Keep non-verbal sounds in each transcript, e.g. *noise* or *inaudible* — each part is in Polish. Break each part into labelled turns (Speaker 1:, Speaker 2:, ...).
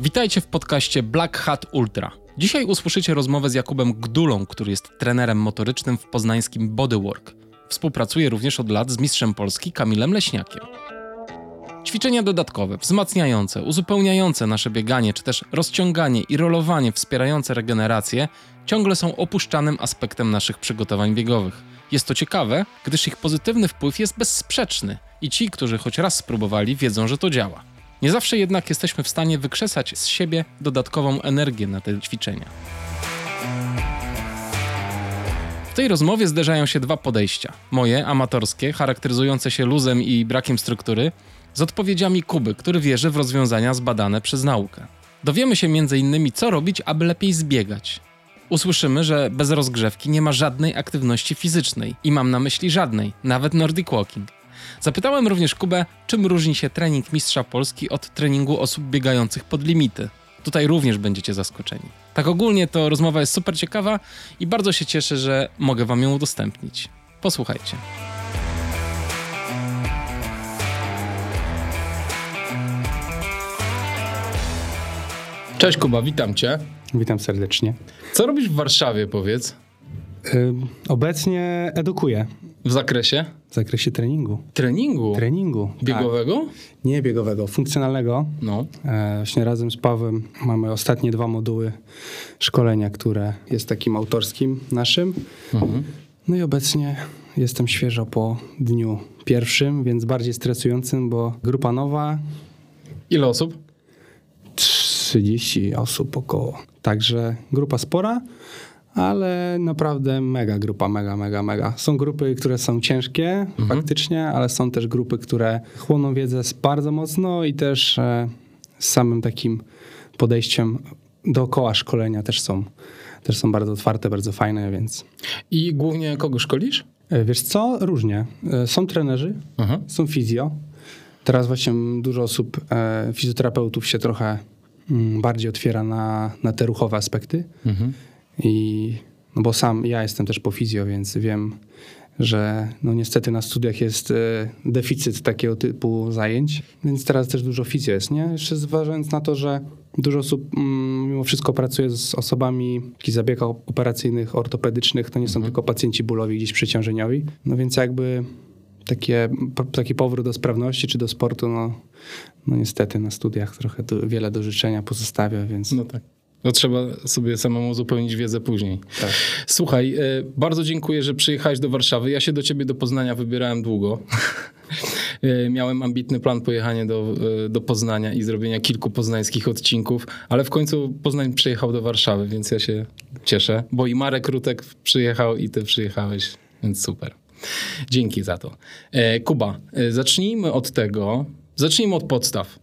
Speaker 1: Witajcie w podcaście Black Hat Ultra. Dzisiaj usłyszycie rozmowę z Jakubem Gdulą, który jest trenerem motorycznym w poznańskim Bodywork. Współpracuje również od lat z mistrzem Polski Kamilem Leśniakiem. Ćwiczenia dodatkowe, wzmacniające, uzupełniające nasze bieganie, czy też rozciąganie i rolowanie wspierające regenerację ciągle są opuszczanym aspektem naszych przygotowań biegowych. Jest to ciekawe, gdyż ich pozytywny wpływ jest bezsprzeczny i ci, którzy choć raz spróbowali, wiedzą, że to działa. Nie zawsze jednak jesteśmy w stanie wykrzesać z siebie dodatkową energię na te ćwiczenia. W tej rozmowie zderzają się dwa podejścia. Moje, amatorskie, charakteryzujące się luzem i brakiem struktury, z odpowiedziami Kuby, który wierzy w rozwiązania zbadane przez naukę. Dowiemy się m.in. co robić, aby lepiej zbiegać. Usłyszymy, że bez rozgrzewki nie ma żadnej aktywności fizycznej i mam na myśli żadnej, nawet Nordic Walking. Zapytałem również Kubę, czym różni się trening mistrza Polski od treningu osób biegających pod limity. Tutaj również będziecie zaskoczeni. Tak ogólnie to rozmowa jest super ciekawa i bardzo się cieszę, że mogę wam ją udostępnić. Posłuchajcie. Cześć Kuba, witam cię.
Speaker 2: Witam serdecznie.
Speaker 1: Co robisz w Warszawie, powiedz?
Speaker 2: Obecnie edukuję
Speaker 1: W zakresie?
Speaker 2: W zakresie treningu.
Speaker 1: Treningu?
Speaker 2: Treningu.
Speaker 1: Biegowego?
Speaker 2: Tak. Nie biegowego, funkcjonalnego.
Speaker 1: No.
Speaker 2: E, właśnie razem z Pawłem mamy ostatnie dwa moduły szkolenia, które jest takim autorskim naszym.
Speaker 1: Mhm.
Speaker 2: No i obecnie jestem świeżo po dniu pierwszym, więc bardziej stresującym, bo grupa nowa,
Speaker 1: Ile osób?
Speaker 2: 30 osób około. Także grupa spora, ale naprawdę mega grupa, mega, mega, mega. Są grupy, które są ciężkie faktycznie, ale są też grupy, które chłoną wiedzę bardzo mocno i też e, z samym takim podejściem dookoła szkolenia też są, też są bardzo otwarte, bardzo fajne, więc
Speaker 1: I głównie kogo szkolisz?
Speaker 2: e, wiesz co, różnie. E, Są trenerzy,
Speaker 1: Aha.
Speaker 2: są fizjo. Teraz właśnie dużo osób, e, fizjoterapeutów się trochę mm, bardziej otwiera na, na te ruchowe aspekty.
Speaker 1: Mhm.
Speaker 2: I no bo sam ja jestem też po fizjo, więc wiem, że no niestety na studiach jest e, deficyt takiego typu zajęć, więc teraz też dużo fizjo jest, nie? Jeszcze zważając na to, że dużo osób mm, mimo wszystko pracuje z osobami takich zabiegach operacyjnych, ortopedycznych, to nie są tylko pacjenci bólowi, gdzieś przeciążeniowi, no więc jakby takie, taki powrót do sprawności czy do sportu, no, no niestety na studiach trochę do, wiele do życzenia pozostawia, więc
Speaker 1: No tak. No trzeba sobie samemu uzupełnić wiedzę później.
Speaker 2: tak.
Speaker 1: Słuchaj, e, bardzo dziękuję, że przyjechałeś do Warszawy. Ja się do ciebie do Poznania wybierałem długo. *laughs* E, Miałem ambitny plan pojechania do, e, do Poznania i zrobienia kilku poznańskich odcinków, ale w końcu Poznań przyjechał do Warszawy, więc ja się cieszę, bo i Marek Rutek przyjechał i ty przyjechałeś, więc super. Dzięki za to. Kuba, zacznijmy od tego, zacznijmy od podstaw.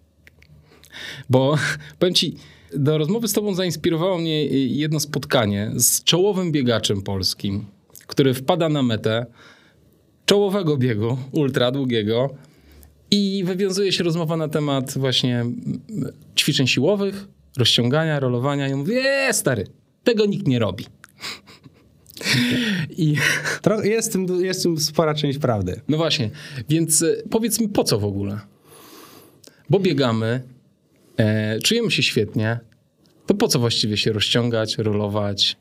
Speaker 1: Bo *laughs* powiem ci, do rozmowy z tobą zainspirowało mnie jedno spotkanie z czołowym biegaczem polskim, który wpada na metę czołowego biegu, ultra długiego i wywiązuje się rozmowa na temat właśnie ćwiczeń siłowych, rozciągania, rolowania i on mówi, eee, stary, tego nikt nie robi. I
Speaker 2: jest, w tym, jest w tym spora część prawdy.
Speaker 1: no właśnie, więc e, powiedz mi po co w ogóle? Bo biegamy, e, czujemy się świetnie, to po co właściwie się rozciągać, rolować,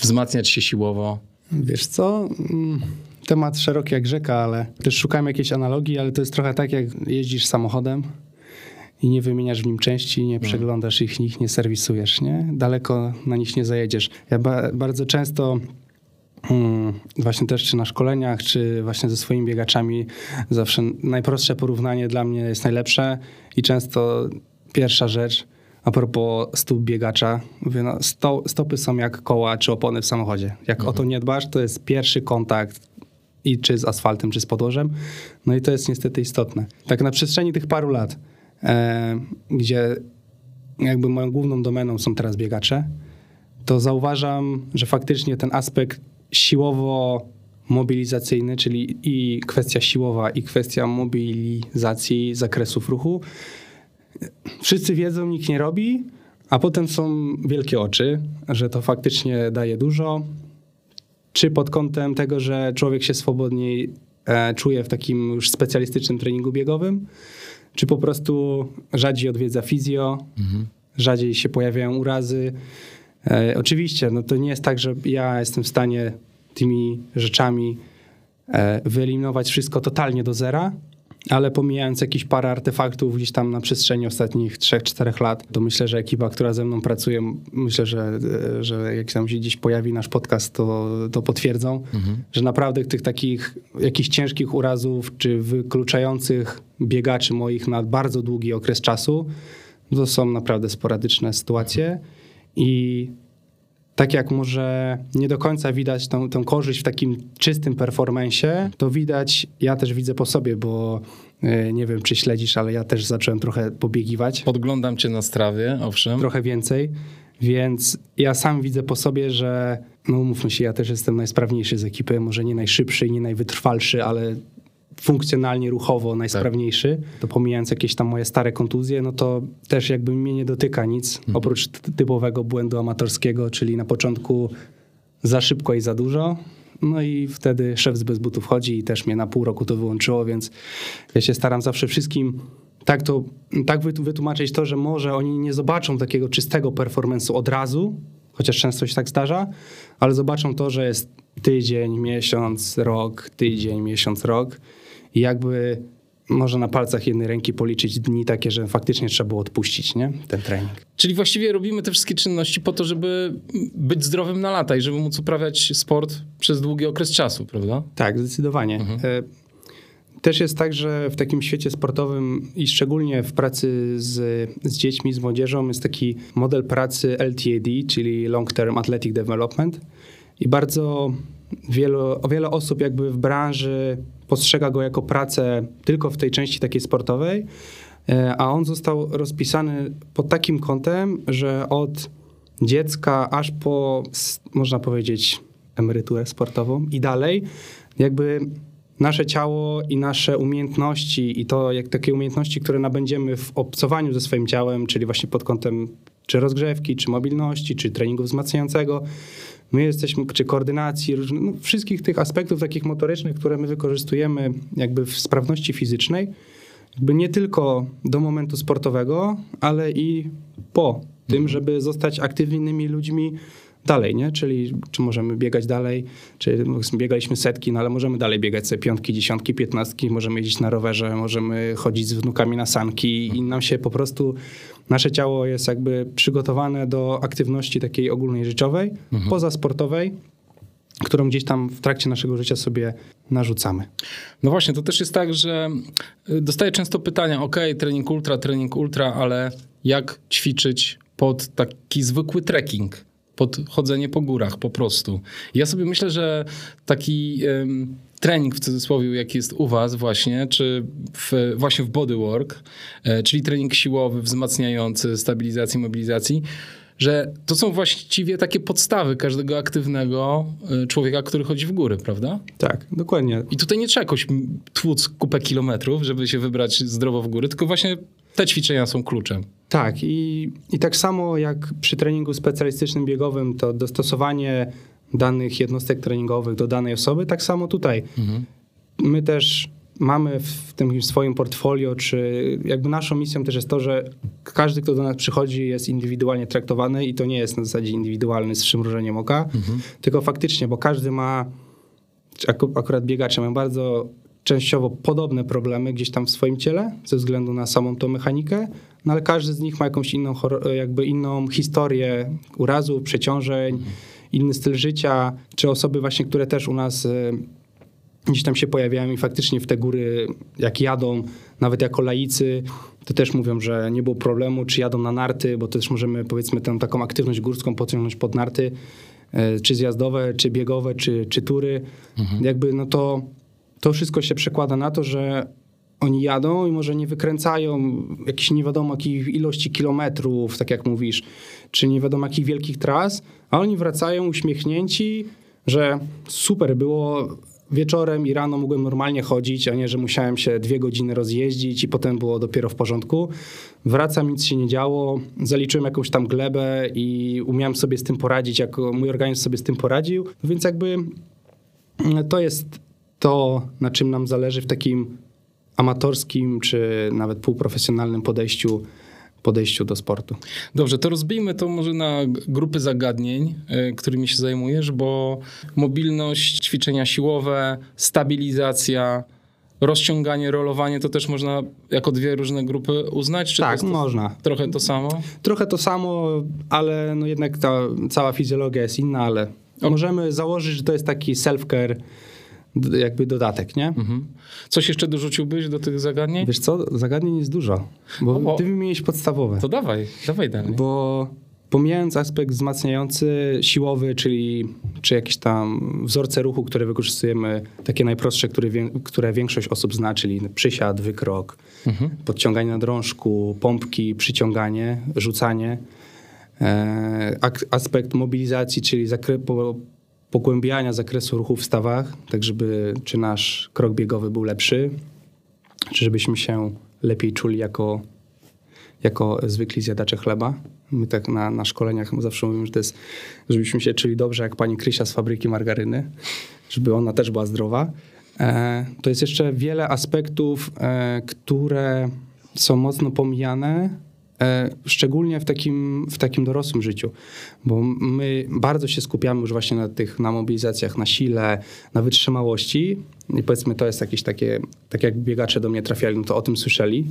Speaker 1: wzmacniać się siłowo?
Speaker 2: Wiesz co? Mm, Temat szeroki jak rzeka, ale też szukam jakiejś analogii, ale to jest trochę tak, jak jeździsz samochodem i nie wymieniasz w nim części, nie przeglądasz ich, nich nie serwisujesz, nie? Daleko na nich nie zajedziesz. Ja ba- bardzo często mm, właśnie też czy na szkoleniach, czy właśnie ze swoimi biegaczami zawsze najprostsze porównanie dla mnie jest najlepsze i często pierwsza rzecz, a propos stóp biegacza, mówię, no, sto, stopy są jak koła czy opony w samochodzie. Jak o to nie dbasz, to jest pierwszy kontakt i czy z asfaltem, czy z podłożem. No i to jest niestety istotne. Tak na przestrzeni tych paru lat, e, gdzie jakby moją główną domeną są teraz biegacze, to zauważam, że faktycznie ten aspekt siłowo-mobilizacyjny, czyli i kwestia siłowa, i kwestia mobilizacji zakresów ruchu, wszyscy wiedzą, nikt nie robi, a potem są wielkie oczy, że to faktycznie daje dużo. Czy pod kątem tego, że człowiek się swobodniej e, czuje w takim już specjalistycznym treningu biegowym, czy po prostu rzadziej odwiedza fizjo rzadziej się pojawiają urazy. E, oczywiście, no to nie jest tak, że ja jestem w stanie tymi rzeczami e, wyeliminować wszystko totalnie do zera, ale pomijając jakieś parę artefaktów gdzieś tam na przestrzeni ostatnich 3-4 lat, to myślę, że ekipa, która ze mną pracuje, myślę, że, że jak tam się gdzieś pojawi nasz podcast, to, to potwierdzą, mhm. że naprawdę tych takich jakichś ciężkich urazów, czy wykluczających biegaczy moich na bardzo długi okres czasu, to są naprawdę sporadyczne sytuacje i tak jak może nie do końca widać tą, tą korzyść w takim czystym performensie, to widać, ja też widzę po sobie, bo e, nie wiem, czy śledzisz, ale ja też zacząłem trochę pobiegiwać.
Speaker 1: Podglądam cię na strawie, owszem.
Speaker 2: Trochę więcej, więc ja sam widzę po sobie, że no mówmy się, ja też jestem najsprawniejszy z ekipy, może nie najszybszy i nie najwytrwalszy, ale funkcjonalnie, ruchowo najsprawniejszy, tak. to pomijając jakieś tam moje stare kontuzje, no to też jakby mnie nie dotyka nic, mhm. oprócz typowego błędu amatorskiego, czyli na początku za szybko i za dużo, no i wtedy szef z bez butów chodzi i też mnie na pół roku to wyłączyło, więc ja się staram zawsze wszystkim tak to tak wytłumaczyć to, że może oni nie zobaczą takiego czystego performance'u od razu, chociaż często się tak zdarza, ale zobaczą to, że jest tydzień, miesiąc, rok, tydzień, miesiąc, rok i jakby można na palcach jednej ręki policzyć dni takie, że faktycznie trzeba było odpuścić nie? ten trening.
Speaker 1: Czyli właściwie robimy te wszystkie czynności po to, żeby być zdrowym na lata i żeby móc uprawiać sport przez długi okres czasu, prawda?
Speaker 2: Tak, zdecydowanie. Mhm. E, też jest tak, że w takim świecie sportowym i szczególnie w pracy z, z dziećmi, z młodzieżą jest taki model pracy LTAD, czyli Long Term Athletic Development i bardzo wielu, wiele osób jakby w branży postrzega go jako pracę tylko w tej części takiej sportowej, e, a on został rozpisany pod takim kątem, że od dziecka aż po, można powiedzieć, emeryturę sportową i dalej, jakby nasze ciało i nasze umiejętności i to, jak takie umiejętności, które nabędziemy w obcowaniu ze swoim ciałem, czyli właśnie pod kątem czy rozgrzewki, czy mobilności, czy treningu wzmacniającego, My jesteśmy, czy koordynacji, no, wszystkich tych aspektów takich motorycznych, które my wykorzystujemy jakby w sprawności fizycznej, jakby nie tylko do momentu sportowego, ale i po tym, mhm. żeby zostać aktywnymi ludźmi dalej, nie? Czyli czy możemy biegać dalej, czy biegaliśmy setki, no ale możemy dalej biegać sobie piątki, dziesiątki, piętnastki, możemy jeździć na rowerze, możemy chodzić z wnukami na sanki i nam się po prostu nasze ciało jest jakby przygotowane do aktywności takiej ogólnej życiowej, mhm. pozasportowej, którą gdzieś tam w trakcie naszego życia sobie narzucamy.
Speaker 1: No właśnie, to też jest tak, że y, dostaję często pytania, ok, trening ultra, trening ultra, ale jak ćwiczyć pod taki zwykły trekking? Pod chodzenie po górach po prostu. Ja sobie myślę, że taki um, trening w cudzysłowie, jaki jest u was właśnie, czy w, właśnie w bodywork, e, czyli trening siłowy, wzmacniający stabilizacji, mobilizacji, że to są właściwie takie podstawy każdego aktywnego e, człowieka, który chodzi w góry, prawda?
Speaker 2: Tak, dokładnie.
Speaker 1: I tutaj nie trzeba jakoś tłuc kupę kilometrów, żeby się wybrać zdrowo w góry, tylko właśnie te ćwiczenia są kluczem.
Speaker 2: Tak, i, i tak samo jak przy treningu specjalistycznym biegowym, to dostosowanie danych jednostek treningowych do danej osoby, tak samo tutaj. Mhm. My też mamy w tym swoim portfolio, czy jakby naszą misją też jest to, że każdy, kto do nas przychodzi, jest indywidualnie traktowany i to nie jest na zasadzie indywidualny z przymrużeniem oka, mhm. tylko faktycznie, bo każdy ma, akurat biegacze mają bardzo częściowo podobne problemy gdzieś tam w swoim ciele ze względu na samą tą mechanikę, no ale każdy z nich ma jakąś inną, jakby inną historię urazów, przeciążeń, mhm. inny styl życia, czy osoby właśnie, które też u nas e, gdzieś tam się pojawiają i faktycznie w te góry jak jadą, nawet jako laicy, to też mówią, że nie było problemu, czy jadą na narty, bo też możemy powiedzmy tę taką aktywność górską pociągnąć pod narty, e, czy zjazdowe, czy biegowe, czy, czy tury. Mhm. Jakby no to to wszystko się przekłada na to, że oni jadą i może nie wykręcają jakichś nie wiadomo jakich ilości kilometrów, tak jak mówisz, czy nie wiadomo jakich wielkich tras, a oni wracają uśmiechnięci, że super było wieczorem i rano mogłem normalnie chodzić, a nie, że musiałem się dwie godziny rozjeździć i potem było dopiero w porządku. Wracam, nic się nie działo, zaliczyłem jakąś tam glebę i umiałem sobie z tym poradzić, jak mój organizm sobie z tym poradził, więc jakby to jest to, na czym nam zależy w takim amatorskim czy nawet półprofesjonalnym podejściu podejściu do sportu.
Speaker 1: Dobrze, to rozbijmy to może na grupy zagadnień, y, którymi się zajmujesz, bo mobilność, ćwiczenia siłowe, stabilizacja, rozciąganie, rolowanie to też można jako dwie różne grupy uznać? Czy
Speaker 2: tak,
Speaker 1: to
Speaker 2: można.
Speaker 1: trochę to samo?
Speaker 2: Trochę to samo, ale no jednak ta cała fizjologia jest inna, ale możemy założyć, że to jest taki self-care, jakby dodatek, nie?
Speaker 1: Mhm. Coś jeszcze dorzuciłbyś do tych zagadnień?
Speaker 2: Wiesz co, zagadnień jest dużo, bo
Speaker 1: O.
Speaker 2: ty wymieniłeś podstawowe.
Speaker 1: To dawaj, dawaj dalej.
Speaker 2: Bo pomijając aspekt wzmacniający, siłowy, czyli czy jakieś tam wzorce ruchu, które wykorzystujemy, takie najprostsze, które, które większość osób zna, czyli przysiad, wykrok,
Speaker 1: Mhm.
Speaker 2: podciąganie na drążku, pompki, przyciąganie, rzucanie. E, aspekt mobilizacji, czyli zakre- po, pogłębiania zakresu ruchu w stawach, tak żeby czy nasz krok biegowy był lepszy, czy żebyśmy się lepiej czuli jako, jako zwykli zjadacze chleba. My tak na, na szkoleniach zawsze mówimy, że to jest, żebyśmy się czuli dobrze jak pani Krysia z fabryki margaryny, żeby ona też była zdrowa. E, to jest jeszcze wiele aspektów, e, które są mocno pomijane, szczególnie w takim, w takim dorosłym życiu, bo my bardzo się skupiamy już właśnie na tych, na mobilizacjach, na sile, na wytrzymałości. I powiedzmy to jest jakieś takie, tak jak biegacze do mnie trafiali, no to o tym słyszeli,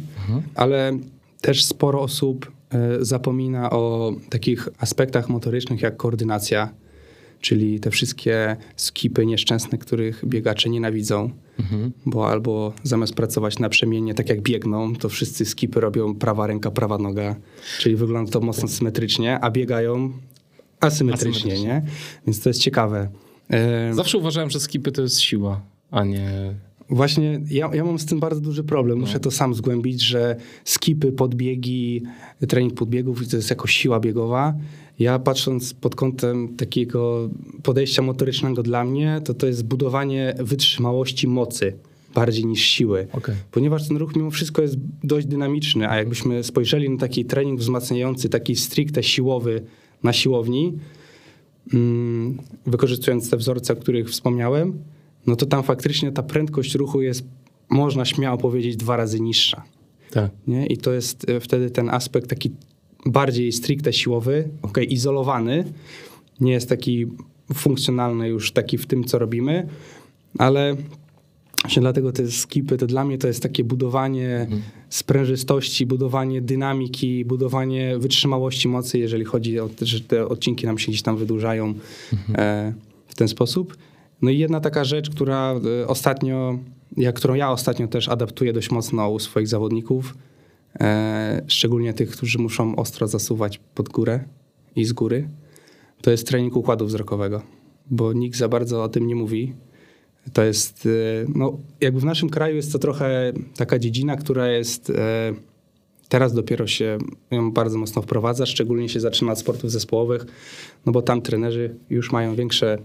Speaker 2: ale też sporo osób e, zapomina o takich aspektach motorycznych jak koordynacja, czyli te wszystkie skipy nieszczęsne, których biegacze nienawidzą, bo albo zamiast pracować naprzemiennie, tak jak biegną, to wszyscy skipy robią prawa ręka, prawa noga, czyli wygląda to mocno symetrycznie, a biegają asymetrycznie,
Speaker 1: Asymetrycznie.
Speaker 2: nie? Więc to jest ciekawe. E,
Speaker 1: Zawsze uważałem, że skipy to jest siła, a nie...
Speaker 2: Właśnie ja, ja mam z tym bardzo duży problem. Muszę to sam zgłębić, że skipy, podbiegi, trening podbiegów to jest jako siła biegowa. Ja patrząc pod kątem takiego podejścia motorycznego dla mnie, to to jest budowanie wytrzymałości mocy bardziej niż siły.
Speaker 1: Okej.
Speaker 2: Ponieważ ten ruch mimo wszystko jest dość dynamiczny, a jakbyśmy spojrzeli na taki trening wzmacniający, taki stricte siłowy na siłowni, mm, wykorzystując te wzorce, o których wspomniałem, no to tam faktycznie ta prędkość ruchu jest, można śmiało powiedzieć, dwa razy niższa.
Speaker 1: Tak.
Speaker 2: Nie? I to jest e, wtedy ten aspekt taki bardziej stricte siłowy, ok, izolowany, nie jest taki funkcjonalny już taki w tym, co robimy, ale właśnie dlatego te skipy, to dla mnie to jest takie budowanie sprężystości, budowanie dynamiki, budowanie wytrzymałości mocy, jeżeli chodzi o to, że te odcinki nam się gdzieś tam wydłużają e, w ten sposób. No i jedna taka rzecz, która e, ostatnio, ja, którą ja ostatnio też adaptuję dość mocno u swoich zawodników, szczególnie tych, którzy muszą ostro zasuwać pod górę i z góry, to jest trening układu wzrokowego, bo nikt za bardzo o tym nie mówi. To jest, e, no, jakby w naszym kraju jest to trochę taka dziedzina, która jest e, teraz dopiero się ją bardzo mocno wprowadza, szczególnie się zaczyna od sportów zespołowych, no bo tam trenerzy już mają większe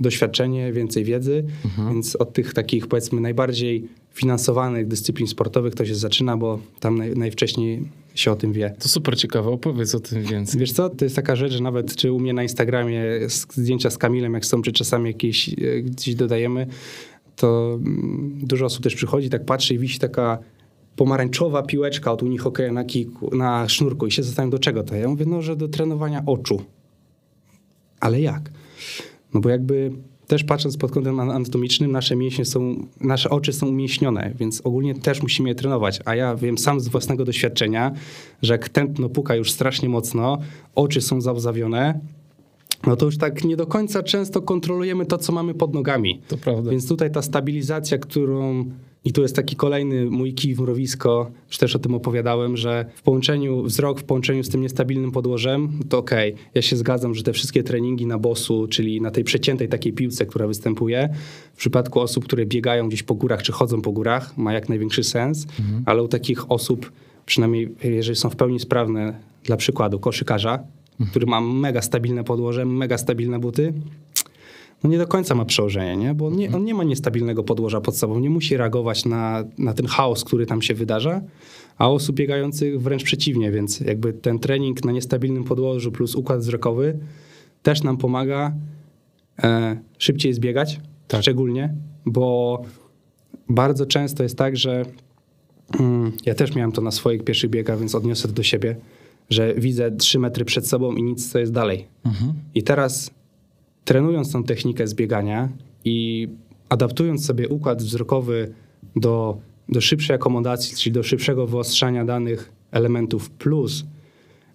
Speaker 2: doświadczenie, więcej wiedzy, więc od tych takich powiedzmy najbardziej finansowanych dyscyplin sportowych to się zaczyna, bo tam naj, najwcześniej się o tym wie.
Speaker 1: To super ciekawe, opowiedz o tym więcej.
Speaker 2: Wiesz co, to jest taka rzecz, że nawet czy u mnie na Instagramie zdjęcia z Kamilem, jak są, czy czasami jakieś e, gdzieś dodajemy, to mm, dużo osób też przychodzi, tak patrzy i wisi taka pomarańczowa piłeczka od unihokeja na, kiku, na sznurku i się zastanawiam, do czego to? Ja mówię, no, że do trenowania oczu. Ale jak? No bo jakby też patrząc pod kątem an- anatomicznym, nasze mięśnie są, nasze oczy są umięśnione, więc ogólnie też musimy je trenować. A ja wiem sam z własnego doświadczenia, że jak tętno puka już strasznie mocno, oczy są załzawione, no to już tak nie do końca często kontrolujemy to, co mamy pod nogami.
Speaker 1: To prawda.
Speaker 2: Więc tutaj ta stabilizacja, którą. I tu jest taki kolejny mój kij w mrowisko, już też o tym opowiadałem, że w połączeniu wzrok, w połączeniu z tym niestabilnym podłożem, to okej, ja się zgadzam, że te wszystkie treningi na bosu, czyli na tej przeciętej takiej piłce, która występuje, w przypadku osób, które biegają gdzieś po górach czy chodzą po górach, ma jak największy sens, ale u takich osób, przynajmniej jeżeli są w pełni sprawne, dla przykładu koszykarza, który ma mega stabilne podłoże, mega stabilne buty, no nie do końca ma przełożenie, nie? bo on nie, on nie ma niestabilnego podłoża pod sobą, nie musi reagować na, na ten chaos, który tam się wydarza, a osób biegających wręcz przeciwnie, więc jakby ten trening na niestabilnym podłożu plus układ wzrokowy też nam pomaga e, szybciej zbiegać,
Speaker 1: Tak.
Speaker 2: szczególnie, bo bardzo często jest tak, że Mm, Ja też miałem to na swoich pierwszych biegach, więc odniosę to do siebie, że widzę 3 metry przed sobą i nic, co jest dalej. I teraz trenując tą technikę zbiegania i adaptując sobie układ wzrokowy do, do szybszej akomodacji, czyli do szybszego wyostrzania danych elementów, plus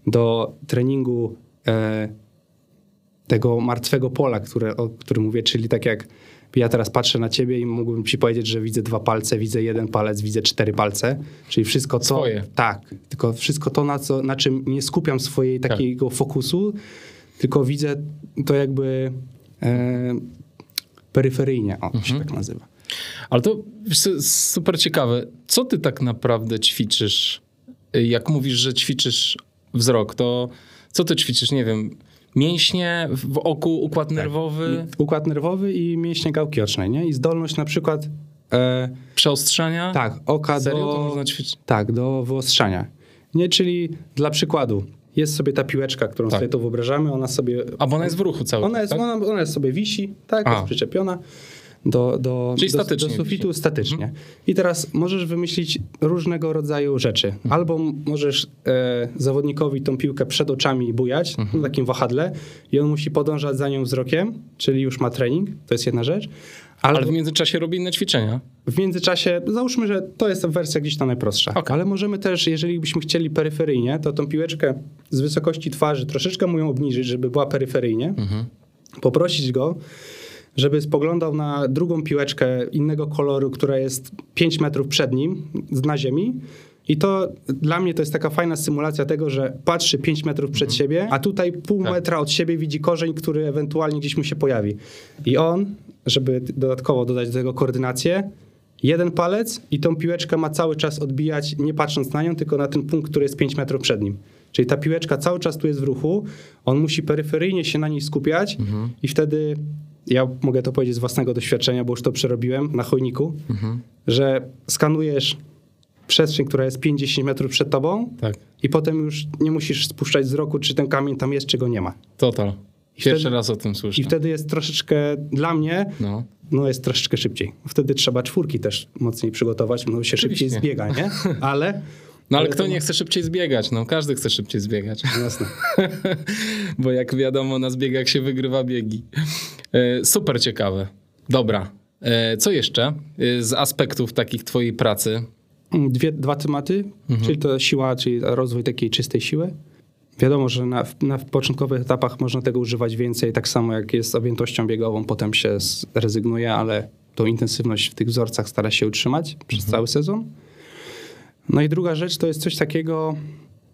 Speaker 2: do treningu e, tego martwego pola, które, o którym mówię, czyli tak jak ja teraz patrzę na ciebie i mógłbym ci powiedzieć, że widzę dwa palce, widzę jeden palec, widzę cztery palce, czyli wszystko to...
Speaker 1: Swoje.
Speaker 2: Tak, tylko wszystko to, na, co, na czym nie skupiam swojej
Speaker 1: Tak.
Speaker 2: takiego fokusu, tylko widzę to jakby e, peryferyjnie, o, to się tak nazywa.
Speaker 1: Ale to super ciekawe. Co ty tak naprawdę ćwiczysz? Jak mówisz, że ćwiczysz wzrok, to co ty ćwiczysz? Nie wiem, mięśnie w oku, układ nerwowy,
Speaker 2: Układ nerwowy i mięśnie gałki ocznej, nie? I zdolność na przykład e,
Speaker 1: przeostrzania?
Speaker 2: tak, oka
Speaker 1: Serio
Speaker 2: do...
Speaker 1: to można ćwiczyć?
Speaker 2: Tak, do wyostrzania. Nie, czyli dla przykładu, jest sobie ta piłeczka, którą
Speaker 1: Tak.
Speaker 2: sobie to wyobrażamy, ona sobie...
Speaker 1: A bo ona jest w ruchu cały
Speaker 2: Ona jest,
Speaker 1: tak?
Speaker 2: ona, ona sobie wisi, tak,
Speaker 1: A.
Speaker 2: jest przyczepiona do, do,
Speaker 1: Czyli
Speaker 2: do,
Speaker 1: statycznie
Speaker 2: do sufitu statycznie. I teraz możesz wymyślić różnego rodzaju rzeczy.
Speaker 1: Mhm.
Speaker 2: Albo możesz e, zawodnikowi tą piłkę przed oczami bujać
Speaker 1: Mhm.
Speaker 2: na takim wahadle i on musi podążać za nią wzrokiem, czyli już ma trening, to jest jedna rzecz. Albo
Speaker 1: Ale w międzyczasie robi inne ćwiczenia.
Speaker 2: w międzyczasie, załóżmy, że to jest wersja gdzieś tam najprostsza,
Speaker 1: Okej.
Speaker 2: ale możemy też, jeżeli byśmy chcieli peryferyjnie, to tą piłeczkę z wysokości twarzy troszeczkę mu ją obniżyć, żeby była peryferyjnie, poprosić go, żeby spoglądał na drugą piłeczkę innego koloru, która jest 5 metrów przed nim na ziemi. I to dla mnie to jest taka fajna symulacja tego, że patrzy 5 metrów przed siebie, a tutaj pół
Speaker 1: Tak.
Speaker 2: metra od siebie widzi korzeń, który ewentualnie gdzieś mu się pojawi. I on, żeby dodatkowo dodać do tego koordynację, jeden palec i tą piłeczkę ma cały czas odbijać, nie patrząc na nią, tylko na ten punkt, który jest 5 metrów przed nim. Czyli ta piłeczka cały czas tu jest w ruchu, on musi peryferyjnie się na niej skupiać i wtedy, ja mogę to powiedzieć z własnego doświadczenia, bo już to przerobiłem na chojniku, że skanujesz przestrzeń, która jest 50 metrów przed tobą
Speaker 1: Tak,
Speaker 2: i potem już nie musisz spuszczać wzroku, czy ten kamień tam jest, czy go nie ma.
Speaker 1: total. Pierwszy
Speaker 2: wtedy-
Speaker 1: raz o tym słyszę.
Speaker 2: I wtedy jest troszeczkę, dla mnie,
Speaker 1: No.
Speaker 2: no jest troszeczkę szybciej. Wtedy trzeba czwórki też mocniej przygotować, no się szybciej
Speaker 1: Oczywiście.
Speaker 2: zbiega, nie? *laughs* Ale...
Speaker 1: No ale
Speaker 2: ale
Speaker 1: kto
Speaker 2: to-
Speaker 1: nie chce szybciej zbiegać? No każdy chce szybciej zbiegać.
Speaker 2: Jasne. *laughs*
Speaker 1: Bo jak wiadomo, na zbiegach się wygrywa biegi. E, Super ciekawe. Dobra. E, Co jeszcze e, z aspektów takich twojej pracy?
Speaker 2: Dwie, dwa tematy, czyli to siła, czyli rozwój takiej czystej siły. Wiadomo, że na, na początkowych etapach można tego używać więcej, tak samo jak jest z objętością biegową, potem się rezygnuje, ale tą intensywność w tych wzorcach stara się utrzymać przez cały sezon. No i druga rzecz to jest coś takiego,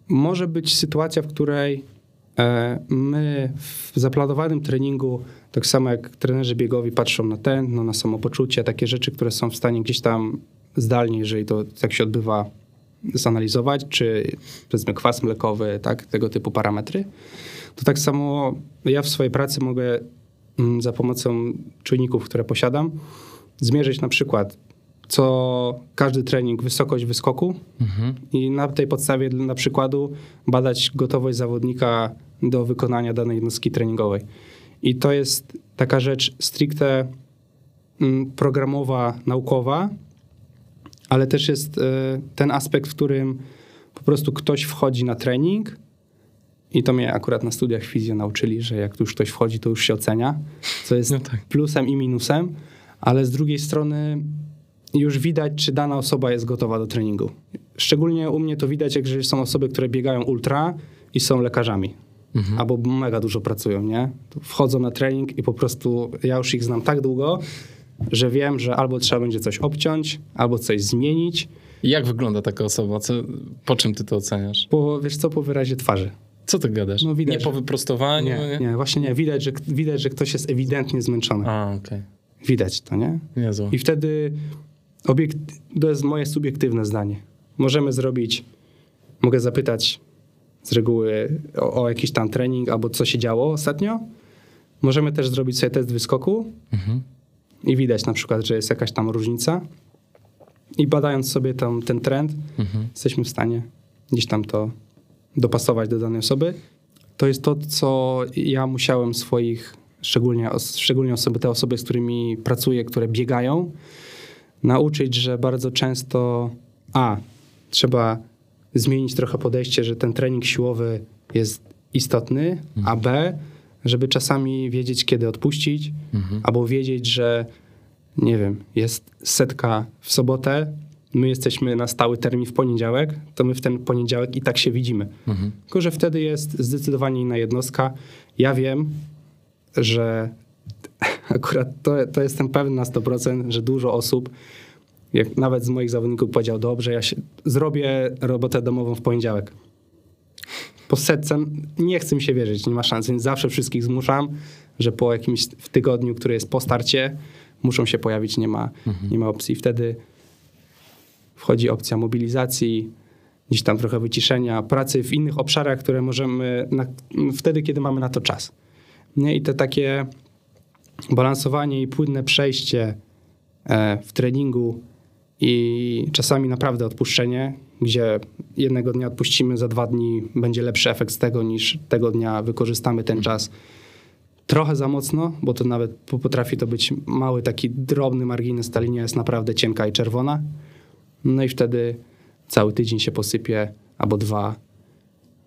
Speaker 2: może być sytuacja, w której e, my w zaplanowanym treningu, tak samo jak trenerzy biegowi patrzą na tętno, na samopoczucie, takie rzeczy, które są w stanie gdzieś tam zdalnie, jeżeli to tak się odbywa, zanalizować, czy powiedzmy kwas mlekowy, tak, tego typu parametry, to tak samo ja w swojej pracy mogę mm, za pomocą czujników, które posiadam, zmierzyć na przykład co każdy trening wysokość wyskoku i na tej podstawie na przykładu badać gotowość zawodnika do wykonania danej jednostki treningowej. I to jest taka rzecz stricte mm, programowa, naukowa, ale też jest e, ten aspekt, w którym po prostu ktoś wchodzi na trening i to mnie akurat na studiach fizjo nauczyli, że jak już ktoś wchodzi, to już się ocenia, co jest
Speaker 1: No tak.
Speaker 2: plusem i minusem, ale z drugiej strony już widać, czy dana osoba jest gotowa do treningu. Szczególnie u mnie to widać, jak są osoby, które biegają ultra i są lekarzami. Albo mega dużo pracują, nie? Wchodzą na trening i po prostu ja już ich znam tak długo, że wiem, że albo trzeba będzie coś obciąć, albo coś zmienić,
Speaker 1: Jak wygląda taka osoba? Co, po czym ty to oceniasz?
Speaker 2: bo wiesz co, po wyrazie twarzy.
Speaker 1: Co ty gadasz?
Speaker 2: No widać,
Speaker 1: nie po wyprostowaniu?
Speaker 2: Nie, nie, właśnie nie. Widać, że, widać, że ktoś jest ewidentnie zmęczony.
Speaker 1: A, okej.
Speaker 2: Widać to, nie?
Speaker 1: Niezłe.
Speaker 2: I wtedy obiekt, to jest moje subiektywne zdanie. Możemy zrobić, mogę zapytać z reguły o, o jakiś tam trening albo co się działo ostatnio. Możemy też zrobić sobie test wyskoku
Speaker 1: Mhm.
Speaker 2: I widać na przykład, że jest jakaś tam różnica. I badając sobie tam ten trend,
Speaker 1: Mhm.
Speaker 2: jesteśmy w stanie gdzieś tam to dopasować do danej osoby. To jest to, co ja musiałem swoich, szczególnie, szczególnie osoby, te osoby, z którymi pracuję, które biegają, nauczyć, że bardzo często a, trzeba zmienić trochę podejście, że ten trening siłowy jest istotny, a B, żeby czasami wiedzieć, kiedy odpuścić, albo wiedzieć, że nie wiem, jest setka w sobotę, my jesteśmy na stały termin w poniedziałek, to my w ten poniedziałek i tak się widzimy. Tylko, że wtedy jest zdecydowanie inna jednostka. Ja wiem, że *laughs* akurat to, to jestem pewny na 100%, że dużo osób, jak nawet z moich zawodników powiedział, dobrze, ja się, zrobię robotę domową w poniedziałek. Po setce nie chcę mi się wierzyć, nie ma szans, więc zawsze wszystkich zmuszam, że po jakimś w tygodniu, który jest po starcie, muszą się pojawić, nie ma, nie ma opcji. Wtedy wchodzi opcja mobilizacji, gdzieś tam trochę wyciszenia, pracy w innych obszarach, które możemy na, wtedy, kiedy mamy na to czas. Nie? I to takie balansowanie i płynne przejście e, w treningu i czasami naprawdę odpuszczenie, gdzie jednego dnia odpuścimy, za dwa dni będzie lepszy efekt z tego, niż tego dnia wykorzystamy ten czas trochę za mocno, bo to nawet potrafi to być mały taki drobny margines, ta linia jest naprawdę cienka i czerwona. No i wtedy cały tydzień się posypie, albo dwa,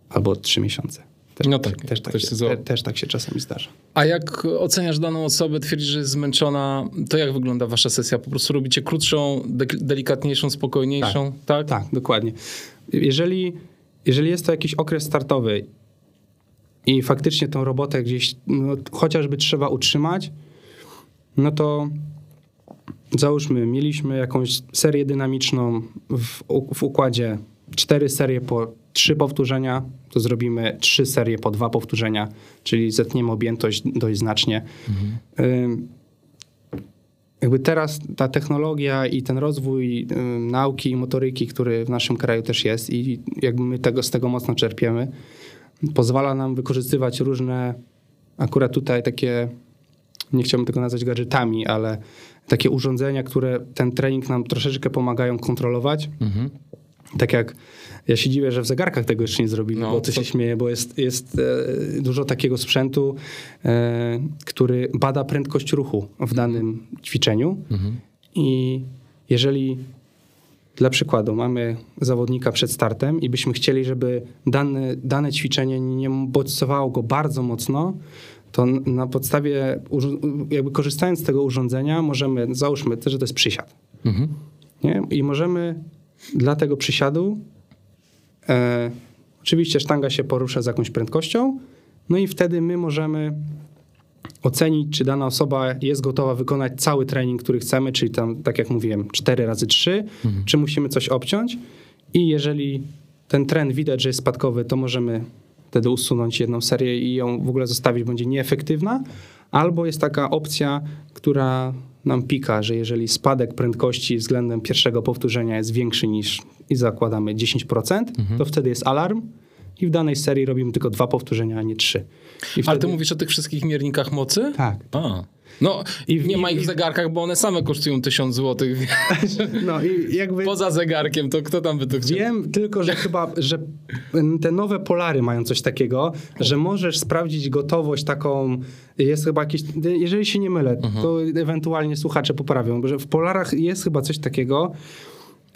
Speaker 2: albo trzy miesiące. Też,
Speaker 1: No tak,
Speaker 2: też, tak się, te, też tak się czasami zdarza.
Speaker 1: A jak oceniasz daną osobę, twierdzisz, że jest zmęczona, to jak wygląda wasza sesja? Po prostu robicie krótszą, dek- delikatniejszą, spokojniejszą, tak?
Speaker 2: Tak, dokładnie. Jeżeli, jeżeli jest to jakiś okres startowy i faktycznie tą robotę gdzieś no, chociażby trzeba utrzymać, no to załóżmy, mieliśmy jakąś serię dynamiczną w, w układzie cztery serie po trzy powtórzenia, to zrobimy trzy serie po dwa powtórzenia, czyli zetniemy objętość dość znacznie. Ym, jakby teraz ta technologia i ten rozwój nauki i motoryki, który w naszym kraju też jest i jakby my tego, z tego mocno czerpiemy, pozwala nam wykorzystywać różne, akurat tutaj takie, nie chciałbym tego nazwać gadżetami, ale takie urządzenia, które ten trening nam troszeczkę pomagają kontrolować.
Speaker 1: Mhm.
Speaker 2: Tak jak ja się dziwię, że w zegarkach tego jeszcze nie zrobili,
Speaker 1: No,
Speaker 2: bo ty
Speaker 1: to-
Speaker 2: się śmieje, bo jest, jest e, dużo takiego sprzętu, e, który bada prędkość ruchu w danym ćwiczeniu. I jeżeli dla przykładu mamy zawodnika przed startem i byśmy chcieli, żeby dane, dane ćwiczenie nie bodźcowało go bardzo mocno, to na podstawie, jakby korzystając z tego urządzenia, możemy, załóżmy, że to jest przysiad.
Speaker 1: Mhm.
Speaker 2: Nie? I możemy dla tego przysiadu, e, oczywiście sztanga się porusza z jakąś prędkością, no i wtedy my możemy ocenić, czy dana osoba jest gotowa wykonać cały trening, który chcemy, czyli tam, tak jak mówiłem, 4 razy 3, czy musimy coś obciąć. I jeżeli ten trend widać, że jest spadkowy, to możemy wtedy usunąć jedną serię i ją w ogóle zostawić, będzie nieefektywna. Albo jest taka opcja, która nam pika, że jeżeli spadek prędkości względem pierwszego powtórzenia jest większy niż i zakładamy 10%, to wtedy jest alarm i w danej serii robimy tylko dwa powtórzenia, a nie trzy. I
Speaker 1: Ale ty mówisz o tych wszystkich miernikach mocy?
Speaker 2: Tak.
Speaker 1: A. No,
Speaker 2: I w-
Speaker 1: nie ma ich w zegarkach, bo one same kosztują tysiąc złotych. *laughs*
Speaker 2: No i jakby...
Speaker 1: Poza zegarkiem, to kto tam by to chciał?
Speaker 2: Wiem tylko, że chyba, że te nowe polary mają coś takiego, że możesz sprawdzić gotowość taką, jest chyba jakieś, jeżeli się nie mylę, to ewentualnie słuchacze poprawią, bo że w polarach jest chyba coś takiego,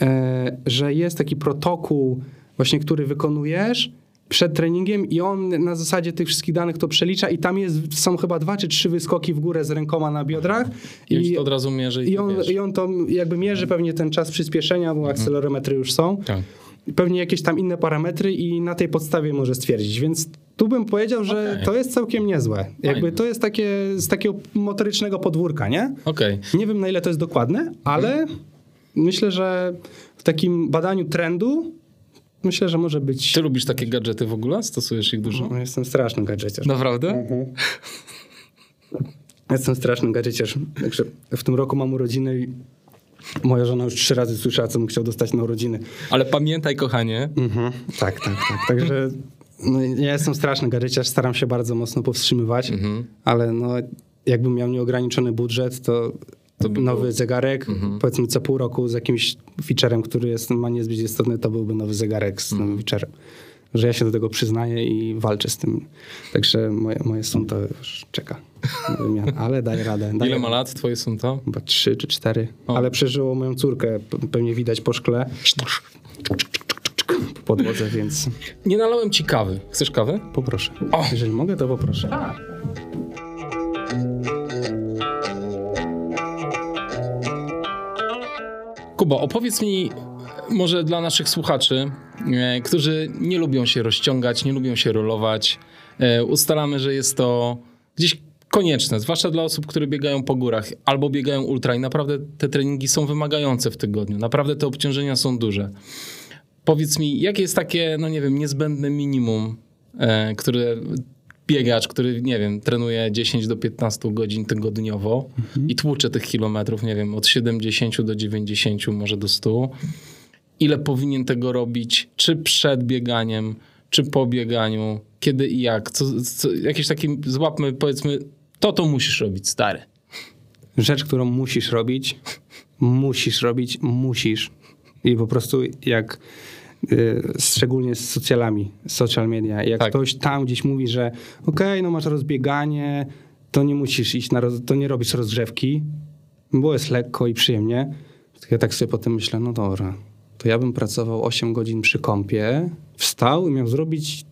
Speaker 2: e, że jest taki protokół właśnie, który wykonujesz przed treningiem i on na zasadzie tych wszystkich danych to przelicza i tam jest, są chyba dwa czy trzy wyskoki w górę z rękoma na biodrach
Speaker 1: I, ci to od razu mierzy i,
Speaker 2: i on, i on to jakby mierzy pewnie ten czas przyspieszenia, bo akcelerometry już są.
Speaker 1: Tak.
Speaker 2: Pewnie jakieś tam inne parametry i na tej podstawie może stwierdzić. Więc tu bym powiedział, że
Speaker 1: Okej.
Speaker 2: to jest całkiem niezłe. Jakby
Speaker 1: Fajne.
Speaker 2: to jest takie z takiego motorycznego podwórka, nie?
Speaker 1: Okej.
Speaker 2: Nie wiem na ile to jest dokładne, ale myślę, że w takim badaniu trendu myślę, że może być...
Speaker 1: Ty lubisz takie gadżety w ogóle? Stosujesz ich dużo?
Speaker 2: No, jestem strasznym gadżeciarzem.
Speaker 1: Naprawdę? *laughs*
Speaker 2: Jestem strasznym gadżeciarzem. Także w tym roku mam urodziny i moja żona już trzy razy słyszała, co bym chciał dostać na urodziny.
Speaker 1: Ale pamiętaj, kochanie,
Speaker 2: Mhm. Tak, tak, tak. Także no, ja jestem straszny gadżeciarz, staram się bardzo mocno powstrzymywać,
Speaker 1: Mhm.
Speaker 2: ale no, jakbym miał nieograniczony budżet, To
Speaker 1: by
Speaker 2: nowy.
Speaker 1: Mhm.
Speaker 2: zegarek, powiedzmy co pół roku z jakimś featurem, który jest, ma niezbyt istotny, to byłby nowy zegarek z
Speaker 1: Mhm.
Speaker 2: nowym featurem. Że ja się do tego przyznaję i walczę z tym. Także moje, moje są to już czeka. na wymianę. Ale daję radę. Daję
Speaker 1: ile ma lat twoje są to?
Speaker 2: Chyba trzy czy cztery.
Speaker 1: O.
Speaker 2: Ale przeżyło moją córkę. Pewnie widać po szkle. podłodze, więc
Speaker 1: Nie nalałem ci kawy. Chcesz kawę?
Speaker 2: poproszę.
Speaker 1: O!
Speaker 2: Jeżeli mogę, to poproszę.
Speaker 1: Kuba, opowiedz mi może dla naszych słuchaczy, e, którzy nie lubią się rozciągać, nie lubią się rolować. E, ustalamy, że jest to gdzieś konieczne, zwłaszcza dla osób, które biegają po górach albo biegają ultra i naprawdę te treningi są wymagające w tygodniu. Naprawdę te obciążenia są duże. Powiedz mi, jakie jest takie, no nie wiem, niezbędne minimum, e, które biegacz, który, nie wiem, trenuje 10 do 15 godzin tygodniowo i tłucze tych kilometrów, nie wiem, od 70 do 90, może do 100. Ile powinien tego robić? Czy przed bieganiem, czy po bieganiu? Kiedy i jak? Co, co, jakieś takie, złapmy, powiedzmy, to to musisz robić, stary.
Speaker 2: Rzecz, którą musisz robić, musisz robić, musisz. I po prostu jak szczególnie z socjalami, social media, jak
Speaker 1: Tak.
Speaker 2: ktoś tam gdzieś mówi, że okej, no masz rozbieganie, to nie musisz iść na, roz, to nie robisz rozgrzewki, bo jest lekko i przyjemnie. To ja tak sobie potem myślę, no dobra, to ja bym pracował 8 godzin przy kąpie, wstał i miał zrobić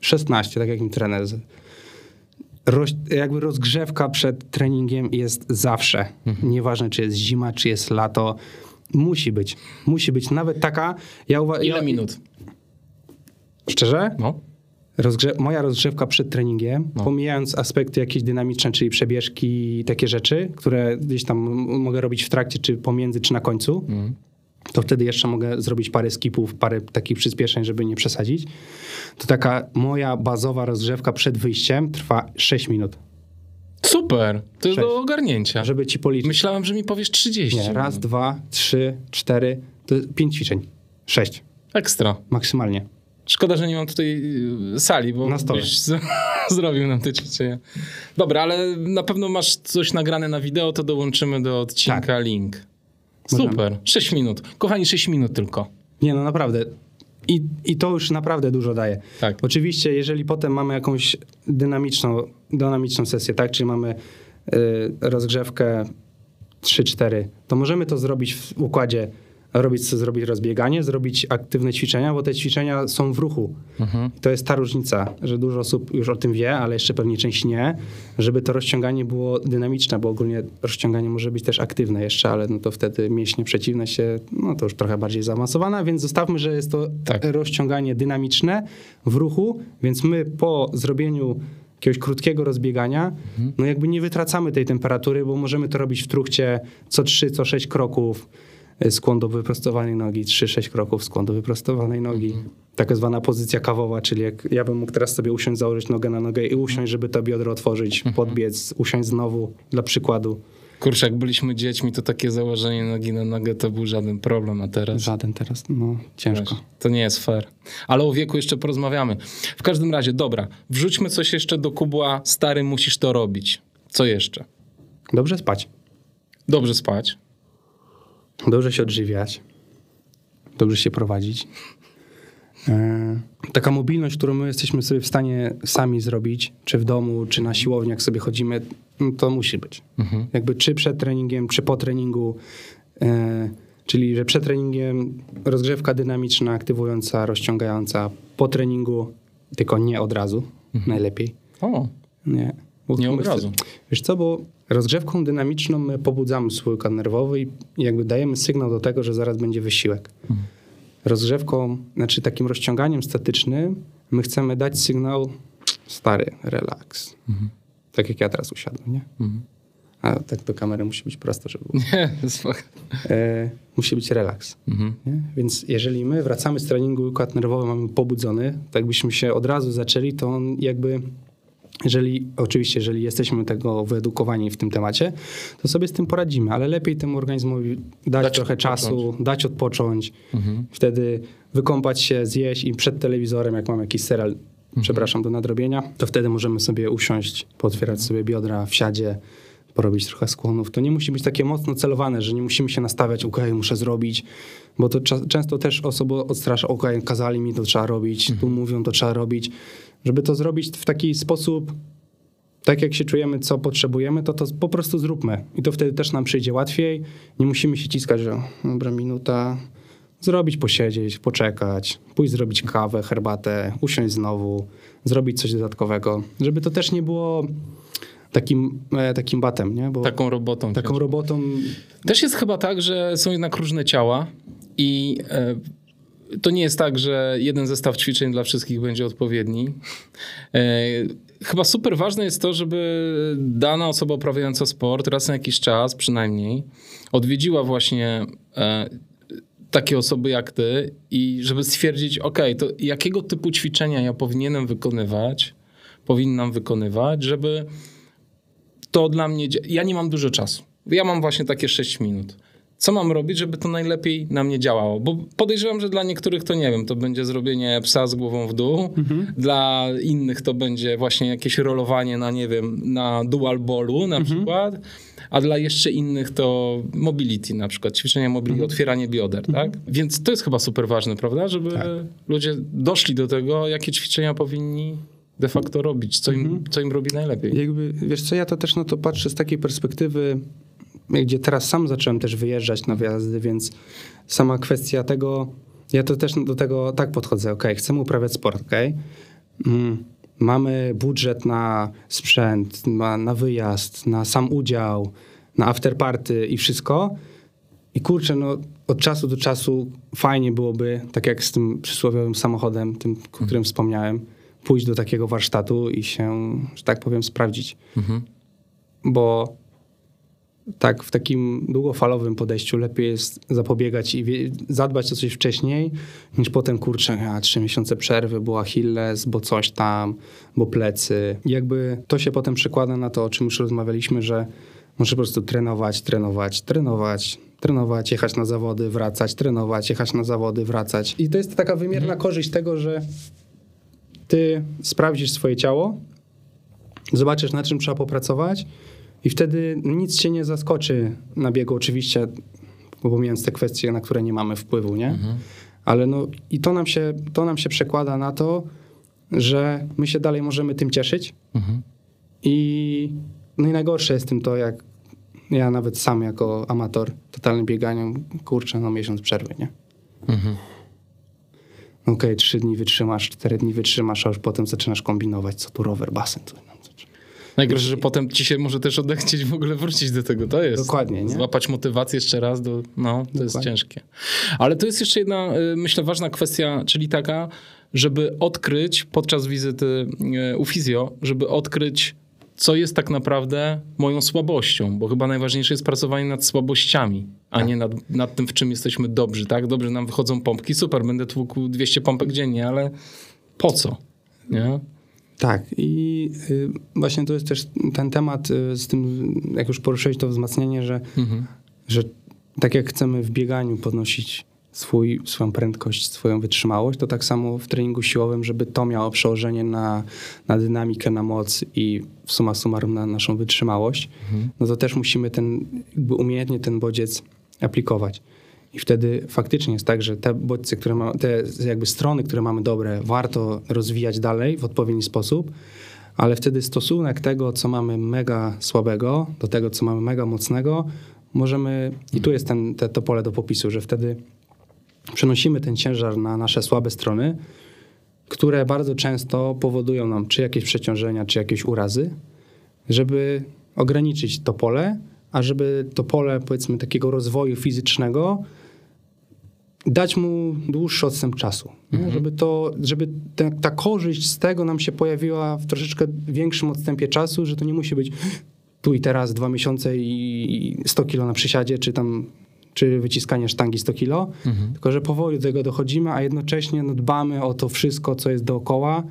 Speaker 2: 16, tak jak mi trener roz, jakby rozgrzewka przed treningiem jest zawsze. Nieważne, czy jest zima, czy jest lato. Musi być. Musi być nawet taka. Ja uwa-
Speaker 1: Ile
Speaker 2: ja,
Speaker 1: minut?
Speaker 2: Szczerze?
Speaker 1: No.
Speaker 2: Rozgrze- moja rozgrzewka przed treningiem,
Speaker 1: No.
Speaker 2: pomijając aspekty jakieś dynamiczne, czyli przebieżki i takie rzeczy, które gdzieś tam mogę robić w trakcie, czy pomiędzy, czy na końcu,
Speaker 1: Mhm.
Speaker 2: to wtedy jeszcze mogę zrobić parę skipów, parę takich przyspieszeń, żeby nie przesadzić. To taka moja bazowa rozgrzewka przed wyjściem trwa 6 minut,
Speaker 1: Super. To jest
Speaker 2: Sześć.
Speaker 1: do ogarnięcia.
Speaker 2: żeby ci policzyć.
Speaker 1: Myślałem, że mi powiesz 30.
Speaker 2: Nie, raz, dwa, trzy, cztery, to pięć ćwiczeń. Sześć
Speaker 1: Ekstra.
Speaker 2: maksymalnie.
Speaker 1: Szkoda, że nie mam tutaj y, sali, bo
Speaker 2: Na stole.
Speaker 1: byś z- *laughs* zrobił nam te ćwiczenia. Dobra, ale na pewno masz coś nagrane na wideo, to dołączymy do odcinka
Speaker 2: Tak.
Speaker 1: link.
Speaker 2: Możemy.
Speaker 1: Super. 6 minut. Kochani, 6 minut tylko.
Speaker 2: Nie, no naprawdę. I, I to już naprawdę dużo daje.
Speaker 1: Tak.
Speaker 2: Oczywiście, jeżeli potem mamy jakąś dynamiczną, dynamiczną sesję, tak, czyli mamy y, rozgrzewkę 3-4, to możemy to zrobić w układzie, robić, zrobić rozbieganie, zrobić aktywne ćwiczenia, bo te ćwiczenia są w ruchu. I to jest ta różnica, że dużo osób już o tym wie, ale jeszcze pewnie część nie, żeby to rozciąganie było dynamiczne, bo ogólnie rozciąganie może być też aktywne jeszcze, ale no to wtedy mięśnie przeciwne się, no to już trochę bardziej zaawansowane, więc zostawmy, że jest to
Speaker 1: Tak.
Speaker 2: rozciąganie dynamiczne w ruchu, więc my po zrobieniu jakiegoś krótkiego rozbiegania, no jakby nie wytracamy tej temperatury, bo możemy to robić w truchcie co 3, co 6 kroków, skłon do wyprostowanej nogi, 3-6 kroków, skłon do wyprostowanej nogi. Tak zwana pozycja kawowa, czyli jak ja bym mógł teraz sobie usiąść, założyć nogę na nogę i usiąść, żeby to biodro otworzyć, podbiec, usiąść znowu, dla przykładu.
Speaker 1: Kurczę, jak byliśmy dziećmi, to takie założenie nogi na nogę to był żaden problem, a teraz...
Speaker 2: Żaden teraz, no ciężko.
Speaker 1: To nie jest fair. Ale o wieku jeszcze porozmawiamy. W każdym razie, dobra, wrzućmy coś jeszcze do kubła. Stary, musisz to robić. Co jeszcze?
Speaker 2: Dobrze spać,
Speaker 1: Dobrze spać.
Speaker 2: Dobrze się odżywiać, dobrze się prowadzić. E, Taka mobilność, którą my jesteśmy sobie w stanie sami zrobić, czy w domu, czy na siłowni, jak sobie chodzimy, no to musi być. Jakby czy przed treningiem, czy po treningu. E, czyli, że przed treningiem rozgrzewka dynamiczna, aktywująca, rozciągająca. Po treningu, tylko nie od razu, najlepiej.
Speaker 1: O,
Speaker 2: Nie. Bo
Speaker 1: Nie od razu.
Speaker 2: Wiesz co, bo rozgrzewką dynamiczną my pobudzamy swój układ nerwowy i jakby dajemy sygnał do tego, że zaraz będzie wysiłek.
Speaker 1: Mhm.
Speaker 2: Rozgrzewką, znaczy takim rozciąganiem statycznym, my chcemy dać sygnał stary, relaks.
Speaker 1: Mhm.
Speaker 2: Tak jak ja teraz usiadłem, nie? A tak do kamery musi być prosto, żeby było. *laughs*
Speaker 1: nie, spoko.
Speaker 2: E, musi być relaks.
Speaker 1: Mhm.
Speaker 2: Nie? Więc jeżeli my wracamy z treningu, układ nerwowy mamy pobudzony, tak byśmy się od razu zaczęli, to on jakby, jeżeli, oczywiście, jeżeli jesteśmy tego wyedukowani w tym temacie, to sobie z tym poradzimy, ale lepiej temu organizmowi dać,
Speaker 1: Dać
Speaker 2: trochę
Speaker 1: odpocząć.
Speaker 2: czasu, dać odpocząć,
Speaker 1: Mhm.
Speaker 2: wtedy wykąpać się, zjeść i przed telewizorem, jak mam jakiś serial, przepraszam, do nadrobienia, to wtedy możemy sobie usiąść, potwierać sobie biodra w siadzie, porobić trochę skłonów. To nie musi być takie mocno celowane, że nie musimy się nastawiać, okej, muszę zrobić, bo to często też osoby odstrasza, okej, kazali mi, to trzeba robić, tu mówią, to trzeba robić. Żeby to zrobić w taki sposób, tak jak się czujemy, co potrzebujemy, to to po prostu zróbmy. I to wtedy też nam przyjdzie łatwiej. Nie musimy się ciskać, że dobra, minuta, zrobić, posiedzieć, poczekać, pójść zrobić kawę, herbatę, usiąść znowu, zrobić coś dodatkowego, żeby to też nie było takim, e, takim batem, nie? Bo
Speaker 1: Taką robotą.
Speaker 2: taką robotą
Speaker 1: Też jest chyba tak, że są jednak różne ciała i e, to nie jest tak, że jeden zestaw ćwiczeń dla wszystkich będzie odpowiedni. E, chyba super ważne jest to, żeby dana osoba uprawiająca sport raz na jakiś czas przynajmniej odwiedziła właśnie e, takie osoby jak ty i żeby stwierdzić, ok, to jakiego typu ćwiczenia ja powinienem wykonywać, powinnam wykonywać, żeby to dla mnie. Ja nie mam dużo czasu. Ja mam właśnie takie 6 minut. Co mam robić, żeby to najlepiej na mnie działało? Bo podejrzewam, że dla niektórych to nie wiem, to będzie zrobienie psa z głową w dół, dla innych to będzie właśnie jakieś rolowanie na, nie wiem, na dual ballu na przykład, a dla jeszcze innych to mobility na przykład, ćwiczenia mobility, otwieranie bioder, tak? Więc to jest chyba super ważne, prawda? Żeby ludzie doszli do tego, jakie ćwiczenia powinni de facto robić, co im, co im robi najlepiej.
Speaker 2: Jakby, wiesz co, ja to też no to patrzę z takiej perspektywy, gdzie teraz sam zacząłem też wyjeżdżać na wyjazdy, więc sama kwestia tego, ja to też do tego tak podchodzę, ok, chcemy uprawiać sport, ok, mm, mamy budżet na sprzęt, na, na wyjazd, na sam udział, na afterparty i wszystko. I kurczę, no od czasu do czasu fajnie byłoby, tak jak z tym przysłowiowym samochodem, tym, o którym wspomniałem, pójść do takiego warsztatu i się, że tak powiem, sprawdzić. Bo tak w takim długofalowym podejściu lepiej jest zapobiegać i wie, zadbać o coś wcześniej, niż potem, kurczę, a trzy miesiące przerwy, bo Achilles, bo coś tam, bo plecy. I jakby to się potem przekłada na to, o czym już rozmawialiśmy, że muszę po prostu trenować, trenować, trenować, trenować, jechać na zawody, wracać, trenować, jechać na zawody, wracać. I to jest taka wymierna korzyść tego, że ty sprawdzisz swoje ciało, zobaczysz na czym trzeba popracować i wtedy nic cię nie zaskoczy na biegu, oczywiście pomijając te kwestie, na które nie mamy wpływu, nie? Ale no i to nam, się, to nam się przekłada na to, że my się dalej możemy tym cieszyć i no i najgorsze jest tym to, jak ja nawet sam jako amator totalnym bieganiem, kurczę, no miesiąc przerwy, nie? No Okej, trzy dni wytrzymasz, cztery dni wytrzymasz, a już potem zaczynasz kombinować, co tu rower, basen. Tu,
Speaker 1: Najgorsze, że potem ci się może też odechcieć w ogóle wrócić do tego. To jest.
Speaker 2: Dokładnie, nie?
Speaker 1: Złapać motywację jeszcze raz, do, no, to jest
Speaker 2: Dokładnie.
Speaker 1: ciężkie. Ale to jest jeszcze jedna, y, myślę, ważna kwestia, czyli taka, żeby odkryć podczas wizyty y, u fizjo, żeby odkryć, co jest tak naprawdę moją słabością, bo chyba najważniejsze jest pracowanie nad słabościami, a
Speaker 2: Tak.
Speaker 1: nie nad, nad tym, w czym jesteśmy dobrzy, tak? Dobrze nam wychodzą pompki, super, będę tłukł 200 pompek dziennie, ale po co? Nie?
Speaker 2: Tak, i y, właśnie to jest też ten temat y, z tym, jak już poruszyłeś to wzmacnianie, że, że tak jak chcemy w bieganiu podnosić swój, swoją prędkość, swoją wytrzymałość, to tak samo w treningu siłowym, żeby to miało przełożenie na, na dynamikę, na moc i w summa summarum na naszą wytrzymałość, no to też musimy ten, jakby umiejętnie ten bodziec aplikować. I wtedy faktycznie jest tak, że te bodźce, które mamy, te jakby strony, które mamy dobre, warto rozwijać dalej w odpowiedni sposób, ale wtedy stosunek tego, co mamy mega słabego, do tego, co mamy mega mocnego, możemy, i tu jest ten, te, to pole do popisu, że wtedy przenosimy ten ciężar na nasze słabe strony, które bardzo często powodują nam czy jakieś przeciążenia, czy jakieś urazy, żeby ograniczyć to pole, a żeby to pole, powiedzmy, takiego rozwoju fizycznego dać mu dłuższy odstęp czasu. nie? Żeby, to, żeby ta, ta korzyść z tego nam się pojawiła w troszeczkę większym odstępie czasu, że to nie musi być tu i teraz dwa miesiące i 100 kilo na przysiadzie, czy tam czy wyciskanie sztangi 100 kilo, tylko że powoli do tego dochodzimy, a jednocześnie no, dbamy o to wszystko, co jest dookoła,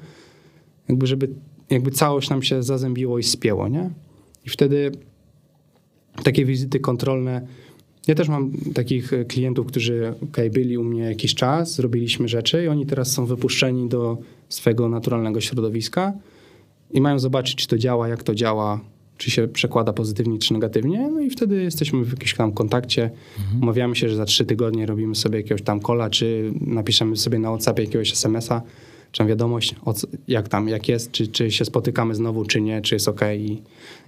Speaker 2: jakby żeby jakby całość nam się zazębiło i spięło, nie? I wtedy takie wizyty kontrolne. Ja też mam takich e, klientów, którzy okay, byli u mnie jakiś czas, zrobiliśmy rzeczy i oni teraz są wypuszczeni do swojego naturalnego środowiska i mają zobaczyć, czy to działa, jak to działa, czy się przekłada pozytywnie, czy negatywnie. No i wtedy jesteśmy w jakimś tam kontakcie. Umawiamy się, że za trzy tygodnie robimy sobie jakiegoś tam kola, czy napiszemy sobie na WhatsAppie jakiegoś SMS-a, czy wiadomość, jak tam, jak jest, czy, czy się spotykamy znowu, czy nie, czy jest ok i,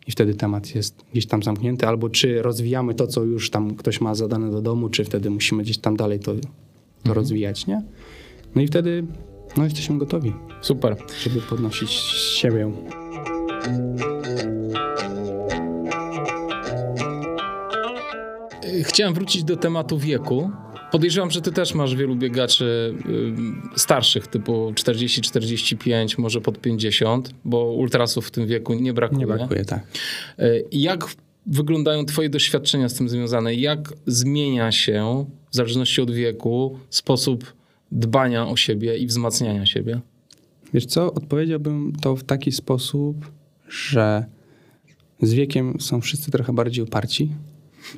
Speaker 2: i wtedy temat jest gdzieś tam zamknięty, albo czy rozwijamy to, co już tam ktoś ma zadane do domu, czy wtedy musimy gdzieś tam dalej to to rozwijać, nie? No i wtedy no jesteśmy gotowi,
Speaker 1: Super.
Speaker 2: żeby podnosić siebie.
Speaker 1: Chciałem wrócić do tematu wieku. Podejrzewam, że ty też masz wielu biegaczy y, starszych, typu 40-45, może pod 50, bo ultrasów w tym wieku nie brakuje.
Speaker 2: Nie brakuje, tak.
Speaker 1: Y, Jak wyglądają twoje doświadczenia z tym związane? Jak zmienia się, w zależności od wieku, sposób dbania o siebie i wzmacniania siebie?
Speaker 2: Wiesz co, odpowiedziałbym to w taki sposób, że z wiekiem są wszyscy trochę bardziej uparci,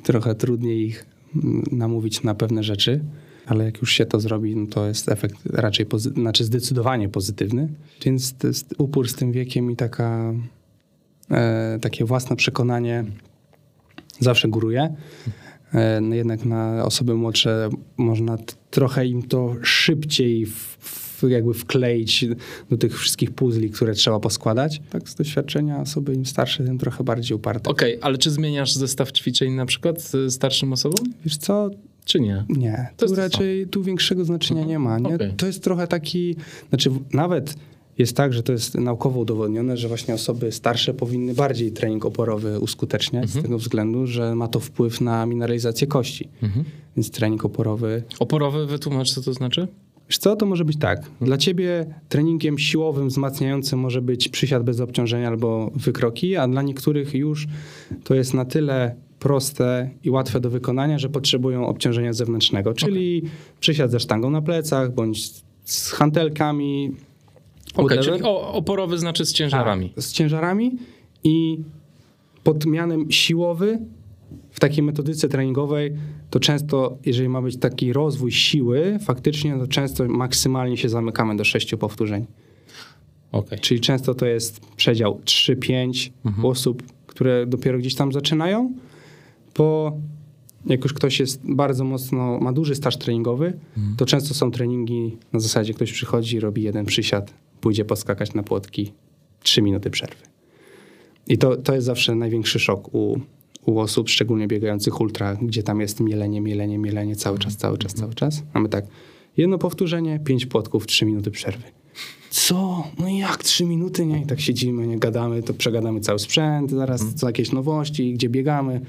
Speaker 2: trochę trudniej ich namówić na pewne rzeczy, ale jak już się to zrobi, no to jest efekt raczej, pozy- znaczy zdecydowanie pozytywny. Więc upór z tym wiekiem i taka, e, takie własne przekonanie zawsze góruje. E, no jednak na osoby młodsze można t- trochę im to szybciej w, w, jakby wkleić do tych wszystkich puzli, które trzeba poskładać. Tak z doświadczenia osoby im starsze, tym trochę bardziej uparte.
Speaker 1: Okej, ale czy zmieniasz zestaw ćwiczeń na przykład starszym osobom,
Speaker 2: Wiesz co,
Speaker 1: czy nie?
Speaker 2: nie,
Speaker 1: To
Speaker 2: tu
Speaker 1: jest to
Speaker 2: raczej tu większego znaczenia
Speaker 1: Mhm.
Speaker 2: nie ma. Nie?
Speaker 1: Okej.
Speaker 2: To jest trochę taki, znaczy nawet jest tak, że to jest naukowo udowodnione, że właśnie osoby starsze powinny bardziej trening oporowy uskuteczniać
Speaker 1: Mhm.
Speaker 2: z tego względu, że ma to wpływ na mineralizację kości.
Speaker 1: Mhm.
Speaker 2: Więc trening oporowy
Speaker 1: Oporowy wytłumacz, co to znaczy?
Speaker 2: Wiesz co, to może być tak. Dla ciebie treningiem siłowym, wzmacniającym może być przysiad bez obciążenia albo wykroki, a dla niektórych już to jest na tyle proste i łatwe do wykonania, że potrzebują obciążenia zewnętrznego, czyli przysiad ze sztangą na plecach, bądź z hantelkami.
Speaker 1: Okej,
Speaker 2: whatever.
Speaker 1: czyli oporowy znaczy z ciężarami.
Speaker 2: Tak, z ciężarami i pod mianem siłowy w takiej metodyce treningowej to często, jeżeli ma być taki rozwój siły, faktycznie to często maksymalnie się zamykamy do sześciu powtórzeń.
Speaker 1: Okej.
Speaker 2: Czyli często to jest przedział 3-5 osób, które dopiero gdzieś tam zaczynają, bo jak już ktoś jest bardzo mocno, ma duży staż treningowy, to często są treningi na zasadzie ktoś przychodzi, robi jeden przysiad, pójdzie poskakać na płotki, 3 minuty przerwy. I to, to jest zawsze największy szok u, u osób, szczególnie biegających ultra, gdzie tam jest mielenie, mielenie, mielenie cały czas, cały czas, cały czas. Mamy tak, jedno powtórzenie, pięć płotków, 3 minuty przerwy. Co? No jak trzy minuty, nie? I tak siedzimy, nie gadamy, to przegadamy cały sprzęt, zaraz co jakieś nowości, gdzie biegamy.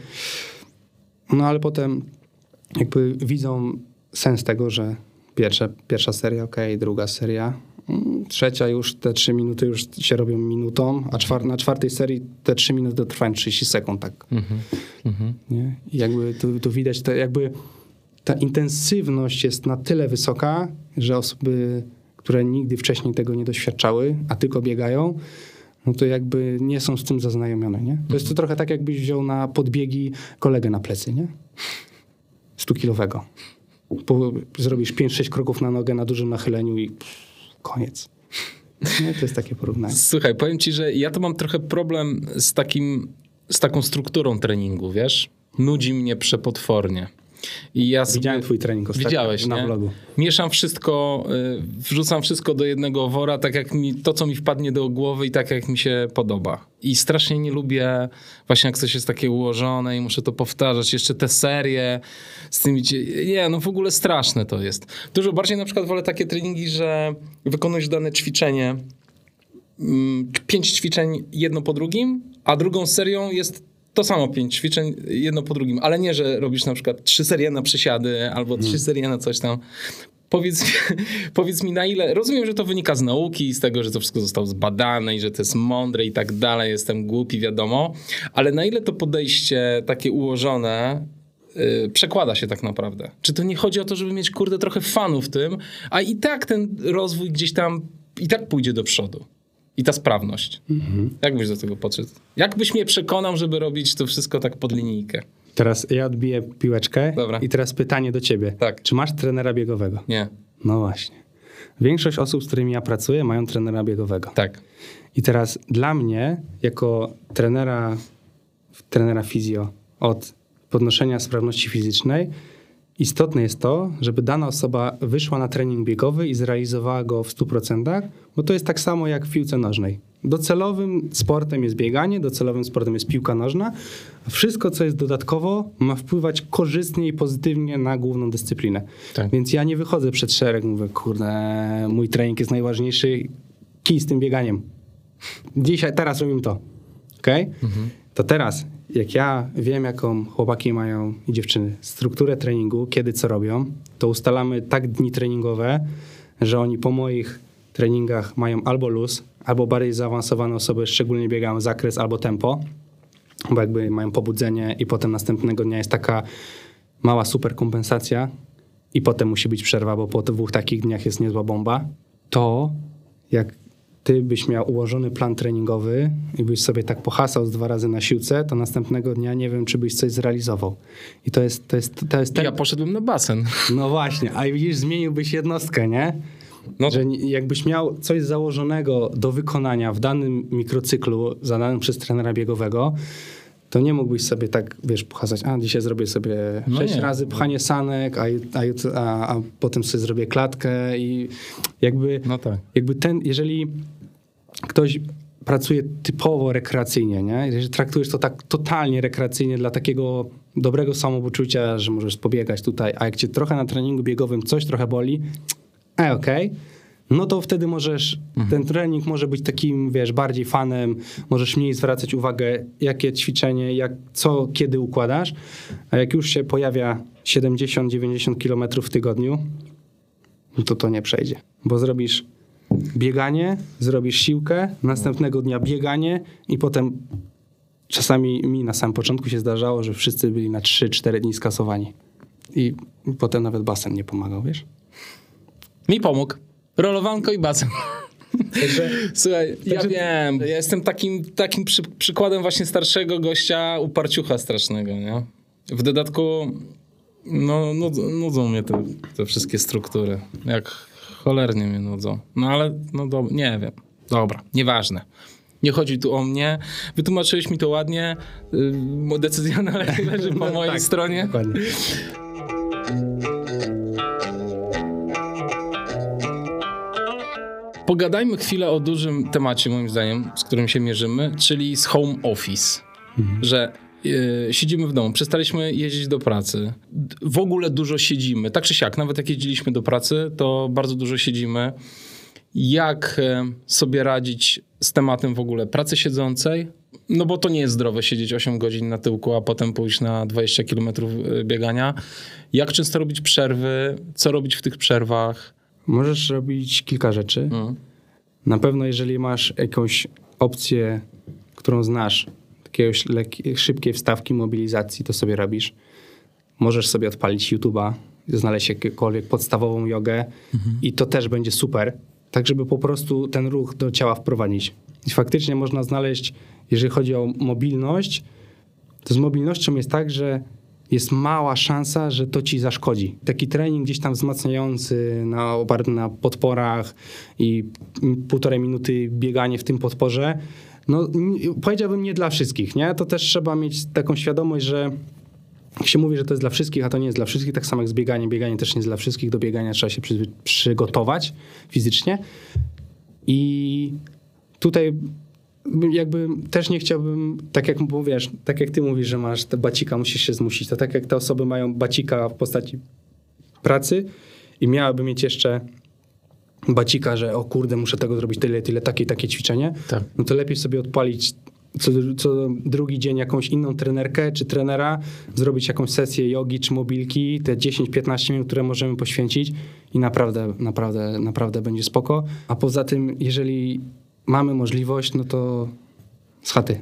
Speaker 2: No ale potem jakby widzą sens tego, że pierwsza, pierwsza seria, ok, druga seria, trzecia już te trzy minuty już się robią minutą, a czwar- na czwartej serii te trzy minuty trwają 30 sekund, tak.
Speaker 1: Mhm. Mhm.
Speaker 2: Nie? I jakby tu, tu widać, to jakby ta intensywność jest na tyle wysoka, że osoby, które nigdy wcześniej tego nie doświadczały, a tylko biegają, no to jakby nie są z tym zaznajomione, nie? To jest to trochę tak, jakbyś wziął na podbiegi kolegę na plecy, nie? 100-kilowego. Po, zrobisz 5-6 kroków na nogę na dużym nachyleniu i koniec. Nie? To jest takie porównanie.
Speaker 1: Słuchaj, powiem ci, że ja to mam trochę problem z takim, z taką strukturą treningu, wiesz? Nudzi mnie przepotwornie. I ja sobie-
Speaker 2: Widziałem twój trening ostatnio
Speaker 1: Widziałeś,
Speaker 2: na
Speaker 1: nie?
Speaker 2: vlogu.
Speaker 1: Mieszam wszystko, y, wrzucam wszystko do jednego wora, tak jak mi, to, co mi wpadnie do głowy i tak, jak mi się podoba. I strasznie nie lubię właśnie, jak coś jest takie ułożone i muszę to powtarzać. Jeszcze te serie z tymi... Nie, no w ogóle straszne to jest. Dużo bardziej na przykład wolę takie treningi, że wykonujesz dane ćwiczenie, mm, pięć ćwiczeń jedno po drugim, a drugą serią jest to samo pięć ćwiczeń jedno po drugim, ale nie, że robisz na przykład trzy serie na przysiady albo trzy serie na coś tam. Powiedz, *laughs* powiedz mi na ile, rozumiem, że to wynika z nauki z tego, że to wszystko zostało zbadane i że to jest mądre i tak dalej, jestem głupi, wiadomo, ale na ile to podejście takie ułożone yy, przekłada się tak naprawdę? Czy to nie chodzi o to, żeby mieć kurde trochę fanów w tym, a i tak ten rozwój gdzieś tam i tak pójdzie do przodu? I ta sprawność. Jak byś do tego podszedł? Jak byś mnie przekonał, żeby robić to wszystko tak pod linijkę?
Speaker 2: Teraz ja odbiję piłeczkę
Speaker 1: Dobra.
Speaker 2: i teraz pytanie do ciebie.
Speaker 1: Tak.
Speaker 2: Czy masz trenera biegowego?
Speaker 1: Nie.
Speaker 2: No właśnie. Większość osób, z którymi ja pracuję, mają trenera biegowego.
Speaker 1: Tak.
Speaker 2: I teraz dla mnie, jako trenera, trenera fizjo od podnoszenia sprawności fizycznej, istotne jest to, żeby dana osoba wyszła na trening biegowy i zrealizowała go w 100%, bo to jest tak samo jak w piłce nożnej. docelowym sportem jest bieganie, docelowym sportem jest piłka nożna, wszystko, co jest dodatkowo, ma wpływać korzystnie i pozytywnie na główną dyscyplinę.
Speaker 1: Tak.
Speaker 2: Więc ja nie wychodzę przed szereg, mówię, kurde, mój trening jest najważniejszy, kij z tym bieganiem. Dzisiaj, teraz robimy to. Okej? To teraz, jak ja wiem, jaką chłopaki mają i dziewczyny strukturę treningu, kiedy co robią, to ustalamy tak dni treningowe, że oni po moich treningach mają albo luz, albo bardziej zaawansowane osoby, szczególnie biegają zakres albo tempo, bo jakby mają pobudzenie i potem następnego dnia jest taka mała super kompensacja i potem musi być przerwa, bo po dwóch takich dniach jest niezła bomba, to jak ty byś miał ułożony plan treningowy i byś sobie tak pohasał z dwa razy na siłce, to następnego dnia nie wiem, czy byś coś zrealizował. I to jest, to jest, to jest ten...
Speaker 1: Ja poszedłem na basen. *laughs*
Speaker 2: No właśnie, a widzisz, zmieniłbyś jednostkę, nie?
Speaker 1: No.
Speaker 2: Że jakbyś miał coś założonego do wykonania w danym mikrocyklu zadanym przez trenera biegowego, to nie mógłbyś sobie tak, wiesz, pohasać, a dzisiaj zrobię sobie
Speaker 1: No
Speaker 2: sześć
Speaker 1: nie.
Speaker 2: razy pchanie sanek, a, a, a, a potem sobie zrobię klatkę i jakby,
Speaker 1: No tak.
Speaker 2: jakby ten, jeżeli ktoś pracuje typowo rekreacyjnie, nie? Jeżeli traktujesz to tak totalnie rekreacyjnie dla takiego dobrego samopoczucia, że możesz pobiegać tutaj, a jak cię trochę na treningu biegowym coś trochę boli, a okej, no to wtedy możesz, ten trening może być takim, wiesz, bardziej fanem, możesz mniej zwracać uwagę, jakie ćwiczenie, jak, co, kiedy układasz, a jak już się pojawia 70-90 kilometrów w tygodniu, no to to nie przejdzie, bo zrobisz bieganie, zrobisz siłkę, następnego dnia bieganie i potem czasami mi na samym początku się zdarzało, że wszyscy byli na 3-4 dni skasowani. I potem nawet basen nie pomagał, wiesz?
Speaker 1: Mi pomógł. Rolowanko i basen. *laughs* Słuchaj, ja
Speaker 2: Także-
Speaker 1: wiem, ja jestem takim, takim przy, przykładem właśnie starszego gościa uparciucha strasznego, nie? W dodatku, no, nudzą, nudzą mnie te, te wszystkie struktury. Jak cholernie mnie nudzą. No ale, no do, nie wiem. Dobra, nieważne. Nie chodzi tu o mnie. Wytłumaczyłeś mi to ładnie. Yy, Decyzja *laughs* leży po mojej
Speaker 2: tak,
Speaker 1: stronie.
Speaker 2: Dokładnie.
Speaker 1: Pogadajmy chwilę o dużym temacie, moim zdaniem, z którym się mierzymy, czyli z home office. Że y, siedzimy w domu, przestaliśmy jeździć do pracy. W ogóle dużo siedzimy. Tak czy siak, nawet jak jeździliśmy do pracy, to bardzo dużo siedzimy. Jak e, sobie radzić z tematem w ogóle pracy siedzącej? No bo to nie jest zdrowe siedzieć 8 godzin na tyłku, a potem pójść na 20 km biegania. Jak często robić przerwy? Co robić w tych przerwach?
Speaker 2: Możesz robić kilka rzeczy.
Speaker 1: No.
Speaker 2: Na pewno, jeżeli masz jakąś opcję, którą znasz, jakiegoś szybkiej wstawki mobilizacji, to sobie robisz. Możesz sobie odpalić YouTube'a, znaleźć jakąkolwiek podstawową jogę i to też będzie super, tak żeby po prostu ten ruch do ciała wprowadzić. I faktycznie można znaleźć, jeżeli chodzi o mobilność, to z mobilnością jest tak, że jest mała szansa, że to ci zaszkodzi. Taki trening gdzieś tam wzmacniający, na, oparty na podporach i półtorej minuty bieganie w tym podporze, no powiedziałbym nie dla wszystkich, nie? To też trzeba mieć taką świadomość, że jak się mówi, że to jest dla wszystkich, a to nie jest dla wszystkich, tak samo jak z bieganiem. Bieganie też nie jest dla wszystkich, do biegania trzeba się przyzwy- przygotować fizycznie. I tutaj jakby też nie chciałbym, tak jak mówisz, tak jak ty mówisz, że masz te bacika, musisz się zmusić, to tak jak te osoby mają bacika w postaci pracy i miałaby mieć jeszcze bacika, że o kurde, muszę tego zrobić tyle, tyle, takie, takie ćwiczenie,
Speaker 1: Tak.
Speaker 2: no to lepiej sobie odpalić co, co drugi dzień jakąś inną trenerkę czy trenera, zrobić jakąś sesję jogi czy mobilki, te 10-15 minut, które możemy poświęcić i naprawdę, naprawdę, naprawdę będzie spoko. A poza tym, jeżeli mamy możliwość, no to z chaty,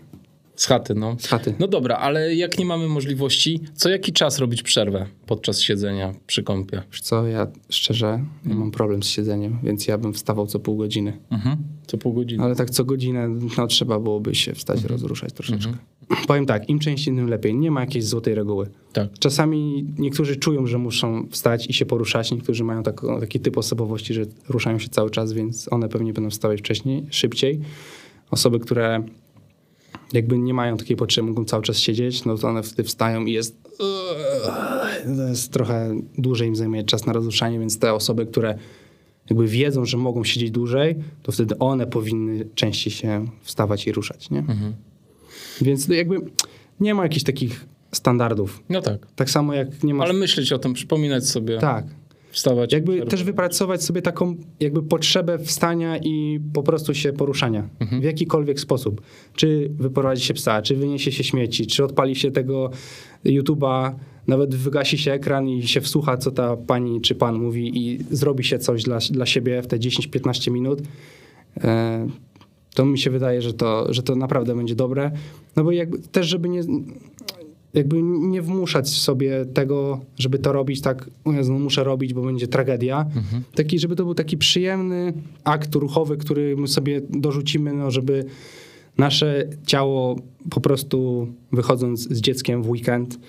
Speaker 1: Z chaty, no.
Speaker 2: z chaty.
Speaker 1: No dobra, ale jak nie mamy możliwości, co jaki czas robić przerwę podczas siedzenia przy kąpie?
Speaker 2: Wiesz co, ja szczerze nie mam problem z siedzeniem, więc ja bym wstawał co pół godziny.
Speaker 1: Mhm. Co pół godziny.
Speaker 2: Ale tak co godzinę no, trzeba byłoby się wstać, rozruszać troszeczkę. Powiem tak, im częściej, tym lepiej. Nie ma jakiejś złotej reguły.
Speaker 1: Tak.
Speaker 2: Czasami niektórzy czują, że muszą wstać i się poruszać, niektórzy mają taką, taki typ osobowości, że ruszają się cały czas, więc one pewnie będą wstawać wcześniej, szybciej. Osoby, które jakby nie mają takiej potrzeby, mogą cały czas siedzieć, no to one wtedy wstają i jest, jest trochę dłużej im zajmuje czas na rozruszanie, więc te osoby, które jakby wiedzą, że mogą siedzieć dłużej, to wtedy one powinny częściej się wstawać i ruszać, nie? Więc jakby nie ma jakichś takich standardów.
Speaker 1: No tak.
Speaker 2: Tak samo jak nie ma...
Speaker 1: Ale myśleć o tym, przypominać sobie,
Speaker 2: Tak.
Speaker 1: Wstawać.
Speaker 2: Jakby też wypracować sobie taką jakby potrzebę wstania i po prostu się poruszania w jakikolwiek sposób. Czy wyprowadzi się psa, czy wyniesie się śmieci, czy odpali się tego YouTube'a, nawet wygasi się ekran i się wsłucha, co ta pani czy pan mówi i zrobi się coś dla, dla siebie w te 10-15 minut. E, to mi się wydaje, że to, że to naprawdę będzie dobre. No bo jakby też, żeby nie, jakby nie wmuszać sobie tego, żeby to robić tak, no muszę robić, bo będzie tragedia. Taki, żeby to był taki przyjemny akt ruchowy, który my sobie dorzucimy, no żeby nasze ciało po prostu wychodząc z dzieckiem w weekend,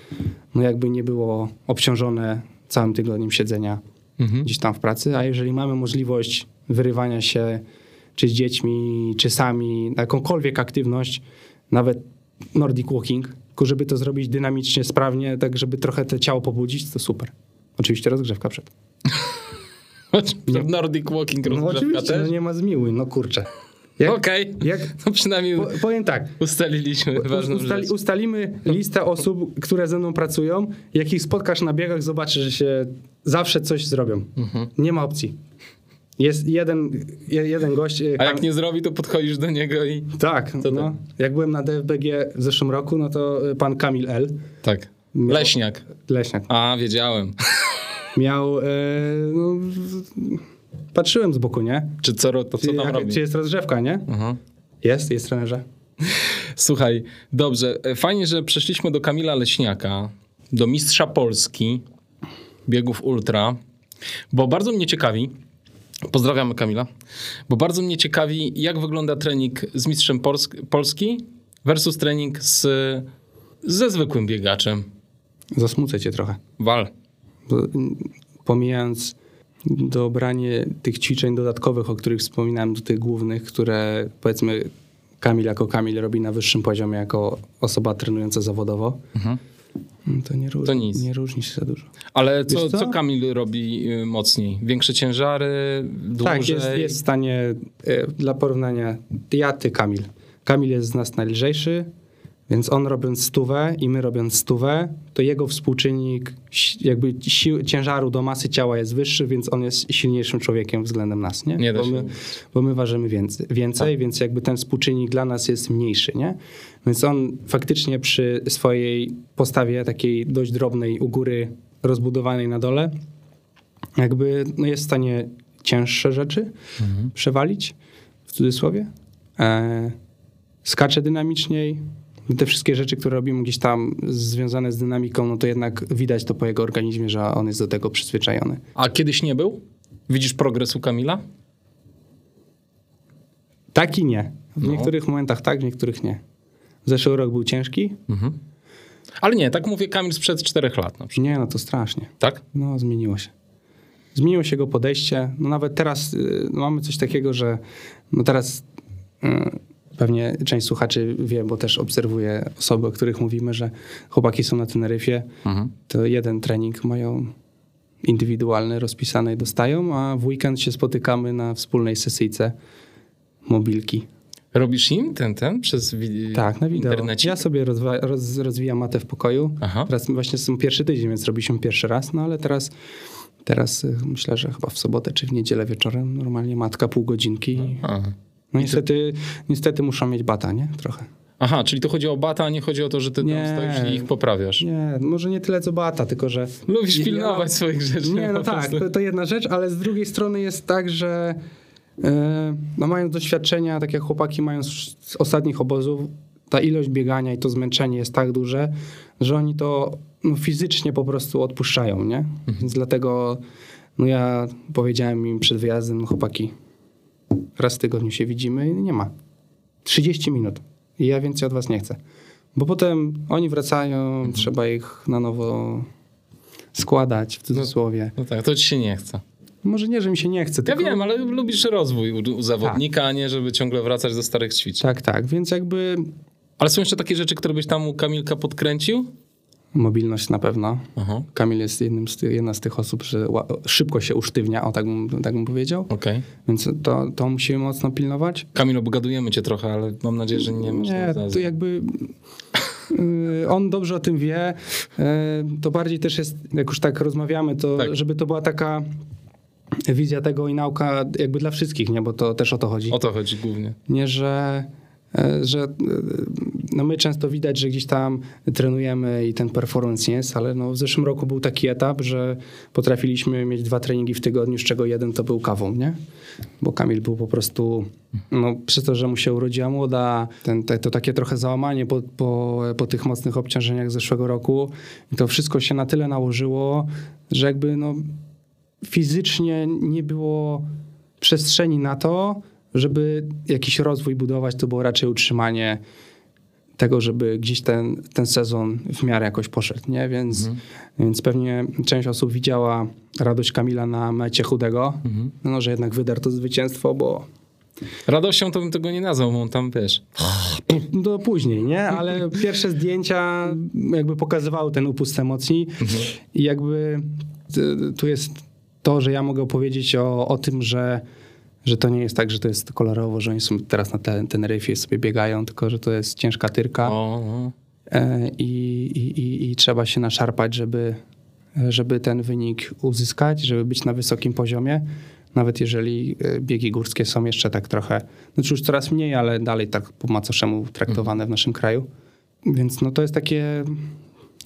Speaker 2: no jakby nie było obciążone całym tygodniem siedzenia
Speaker 1: Mhm.
Speaker 2: gdzieś tam w pracy, a jeżeli mamy możliwość wyrywania się czy z dziećmi, czy sami, na jakąkolwiek aktywność, nawet Nordic Walking, tylko żeby to zrobić dynamicznie, sprawnie, tak żeby trochę to ciało pobudzić, to super. Oczywiście rozgrzewka przed. *laughs*
Speaker 1: Nordic Walking
Speaker 2: No
Speaker 1: rozgrzewka
Speaker 2: oczywiście, no
Speaker 1: też?
Speaker 2: nie ma zmiłuj, no kurczę.
Speaker 1: Okej,
Speaker 2: jak, *laughs*
Speaker 1: no przynajmniej
Speaker 2: po, powiem tak,
Speaker 1: ustaliliśmy ważną
Speaker 2: Ustali,
Speaker 1: rzecz.
Speaker 2: ustalimy listę osób, które ze mną pracują. Jak ich spotkasz na biegach, zobaczysz, że się zawsze coś zrobią.
Speaker 1: Mhm.
Speaker 2: Nie ma opcji. Jest jeden, je- jeden gość. e,
Speaker 1: A jak nie zrobi, to podchodzisz do niego i...
Speaker 2: Tak, no.
Speaker 1: tam?
Speaker 2: Jak byłem na DFBG w zeszłym roku, no to e, pan Kamil L.
Speaker 1: Tak.
Speaker 2: Miał-
Speaker 1: Leśniak.
Speaker 2: Leśniak.
Speaker 1: A, wiedziałem. *laughs*
Speaker 2: Miał. E, no, patrzyłem z boku, nie?
Speaker 1: Czy co, to co tam
Speaker 2: Jak-
Speaker 1: robi?
Speaker 2: czy jest rozgrzewka, nie?
Speaker 1: Aha.
Speaker 2: Jest, jest trenerze.
Speaker 1: Słuchaj, dobrze. e, Fajnie, że przeszliśmy do Kamila Leśniaka, do mistrza Polski biegów ultra, bo bardzo mnie ciekawi, pozdrawiamy Kamila, bo bardzo mnie ciekawi, jak wygląda trening z mistrzem Polsk- Polski versus trening z, ze zwykłym biegaczem.
Speaker 2: Zasmucę cię trochę.
Speaker 1: Wal.
Speaker 2: Mm, pomijając dobranie tych ćwiczeń dodatkowych, o których wspominałem, do tych głównych, które powiedzmy Kamil jako Kamil robi na wyższym poziomie jako osoba trenująca zawodowo, no to nie.
Speaker 1: To nic.
Speaker 2: nie różni się za dużo.
Speaker 1: Ale co,
Speaker 2: co?
Speaker 1: co Kamil robi y, mocniej? Większe ciężary, dłużej?
Speaker 2: Tak, jest, jest w stanie, e, dla porównania, ja, ty, Kamil. Kamil jest z nas najlżejszy, więc on robiąc stówę i my robiąc stówę, to jego współczynnik jakby sił, ciężaru do masy ciała jest wyższy, więc on jest silniejszym człowiekiem względem nas, nie?
Speaker 1: Nie
Speaker 2: bo, my, bo my ważymy więcej, więcej więc jakby ten współczynnik dla nas jest mniejszy, nie? Więc on faktycznie przy swojej postawie takiej dość drobnej u góry, rozbudowanej na dole, jakby no jest w stanie cięższe rzeczy przewalić, w cudzysłowie. E, skacze dynamiczniej. Te wszystkie rzeczy, które robimy gdzieś tam związane z dynamiką, no to jednak widać to po jego organizmie, że on jest do tego przyzwyczajony.
Speaker 1: A kiedyś nie był? Widzisz progres u Kamila?
Speaker 2: Tak i nie. W
Speaker 1: No.
Speaker 2: niektórych momentach tak, w niektórych nie. Zeszły rok był ciężki?
Speaker 1: Ale nie, tak mówię Kamil sprzed czterech lat na przykład.
Speaker 2: Nie, no to strasznie.
Speaker 1: Tak?
Speaker 2: No, zmieniło się. Zmieniło się jego podejście. No nawet teraz y, no, mamy coś takiego, że no teraz y, pewnie część słuchaczy wie, bo też obserwuję osoby, o których mówimy, że chłopaki są na Teneryfie, to jeden trening mają indywidualny, rozpisany i dostają, a w weekend się spotykamy na wspólnej sesyjce mobilki.
Speaker 1: Robisz im ten, ten przez wi-
Speaker 2: Tak, na wideo.
Speaker 1: internecie?
Speaker 2: Ja sobie rozwa- roz, rozwijam matę w pokoju.
Speaker 1: Aha.
Speaker 2: Teraz właśnie są pierwszy tydzień, więc robiliśmy pierwszy raz, no ale teraz, teraz y, myślę, że chyba w sobotę czy w niedzielę wieczorem normalnie matka pół godzinki.
Speaker 1: Aha.
Speaker 2: No niestety, niestety muszą mieć bata, nie? Trochę.
Speaker 1: Aha, czyli to chodzi o bata, a nie chodzi o to, że ty
Speaker 2: Nie.
Speaker 1: tam stoisz i ich poprawiasz.
Speaker 2: Nie, może nie tyle co bata, tylko że...
Speaker 1: Lubisz
Speaker 2: Ja-
Speaker 1: pilnować swoich rzeczy.
Speaker 2: Nie, no tak, to, to jedna rzecz, ale z drugiej strony jest tak, że e, no mają doświadczenia, tak jak chłopaki mają z, ostatnich obozów, ta ilość biegania i to zmęczenie jest tak duże, że oni to no, fizycznie po prostu odpuszczają, nie? Więc dlatego no ja powiedziałem im przed wyjazdem, no chłopaki, raz w tygodniu się widzimy i nie ma. 30 minut. I ja więcej od was nie chcę. Bo potem oni wracają, trzeba ich na nowo składać w cudzysłowie.
Speaker 1: No tak, to ci się nie chce.
Speaker 2: Może nie, że mi się nie chce.
Speaker 1: Ja
Speaker 2: tylko...
Speaker 1: wiem, ale lubisz rozwój u, u zawodnika, a nie żeby ciągle wracać do starych ćwiczeń.
Speaker 2: Tak, tak, więc jakby
Speaker 1: Ale są jeszcze takie rzeczy, które byś tam u Kamilka podkręcił?
Speaker 2: Mobilność na pewno.
Speaker 1: Aha,
Speaker 2: Kamil jest jednym z jedna z tych osób, że szybko się usztywnia, o tak bym, tak bym powiedział.
Speaker 1: okej.
Speaker 2: Więc to, to musimy mocno pilnować.
Speaker 1: Kamil, obgadujemy cię trochę, ale mam nadzieję, że nie masz
Speaker 2: Nie, to jakby y, on dobrze o tym wie. Y, To bardziej też jest, jak już tak rozmawiamy, to
Speaker 1: Tak.
Speaker 2: żeby to była taka wizja tego i nauka jakby dla wszystkich, nie? Bo to też o to chodzi.
Speaker 1: O to chodzi głównie.
Speaker 2: Nie, że, e, że no my często widać, że gdzieś tam trenujemy i ten performance jest, ale no w zeszłym roku był taki etap, że potrafiliśmy mieć dwa treningi w tygodniu, z czego jeden to był kawą, nie? Bo Kamil był po prostu, no przez to, że mu się urodziła młoda, ten, te, to takie trochę załamanie po, po, po tych mocnych obciążeniach zeszłego roku i to wszystko się na tyle nałożyło, że jakby no fizycznie nie było przestrzeni na to, żeby jakiś rozwój budować, to było raczej utrzymanie tego, żeby gdzieś ten, ten sezon w miarę jakoś poszedł, nie? Więc, więc pewnie część osób widziała radość Kamila na mecie chudego, no, że jednak wydarł to zwycięstwo, bo
Speaker 1: Radością to bym tego nie nazwał, bo on tam, wiesz...
Speaker 2: no później, nie? Ale pierwsze zdjęcia jakby pokazywały ten upust emocji. I jakby y, tu jest to, że ja mogę opowiedzieć o, o tym, że, że to nie jest tak, że to jest kolorowo, że oni są teraz na ten, Teneryfie sobie biegają, tylko że to jest ciężka tyrka
Speaker 1: O, o.
Speaker 2: e, i, i, i, i trzeba się naszarpać, żeby, żeby ten wynik uzyskać, żeby być na wysokim poziomie. Nawet jeżeli e, biegi górskie są jeszcze tak trochę, znaczy już coraz mniej, ale dalej tak po macoszemu traktowane w naszym kraju. Więc no to jest takie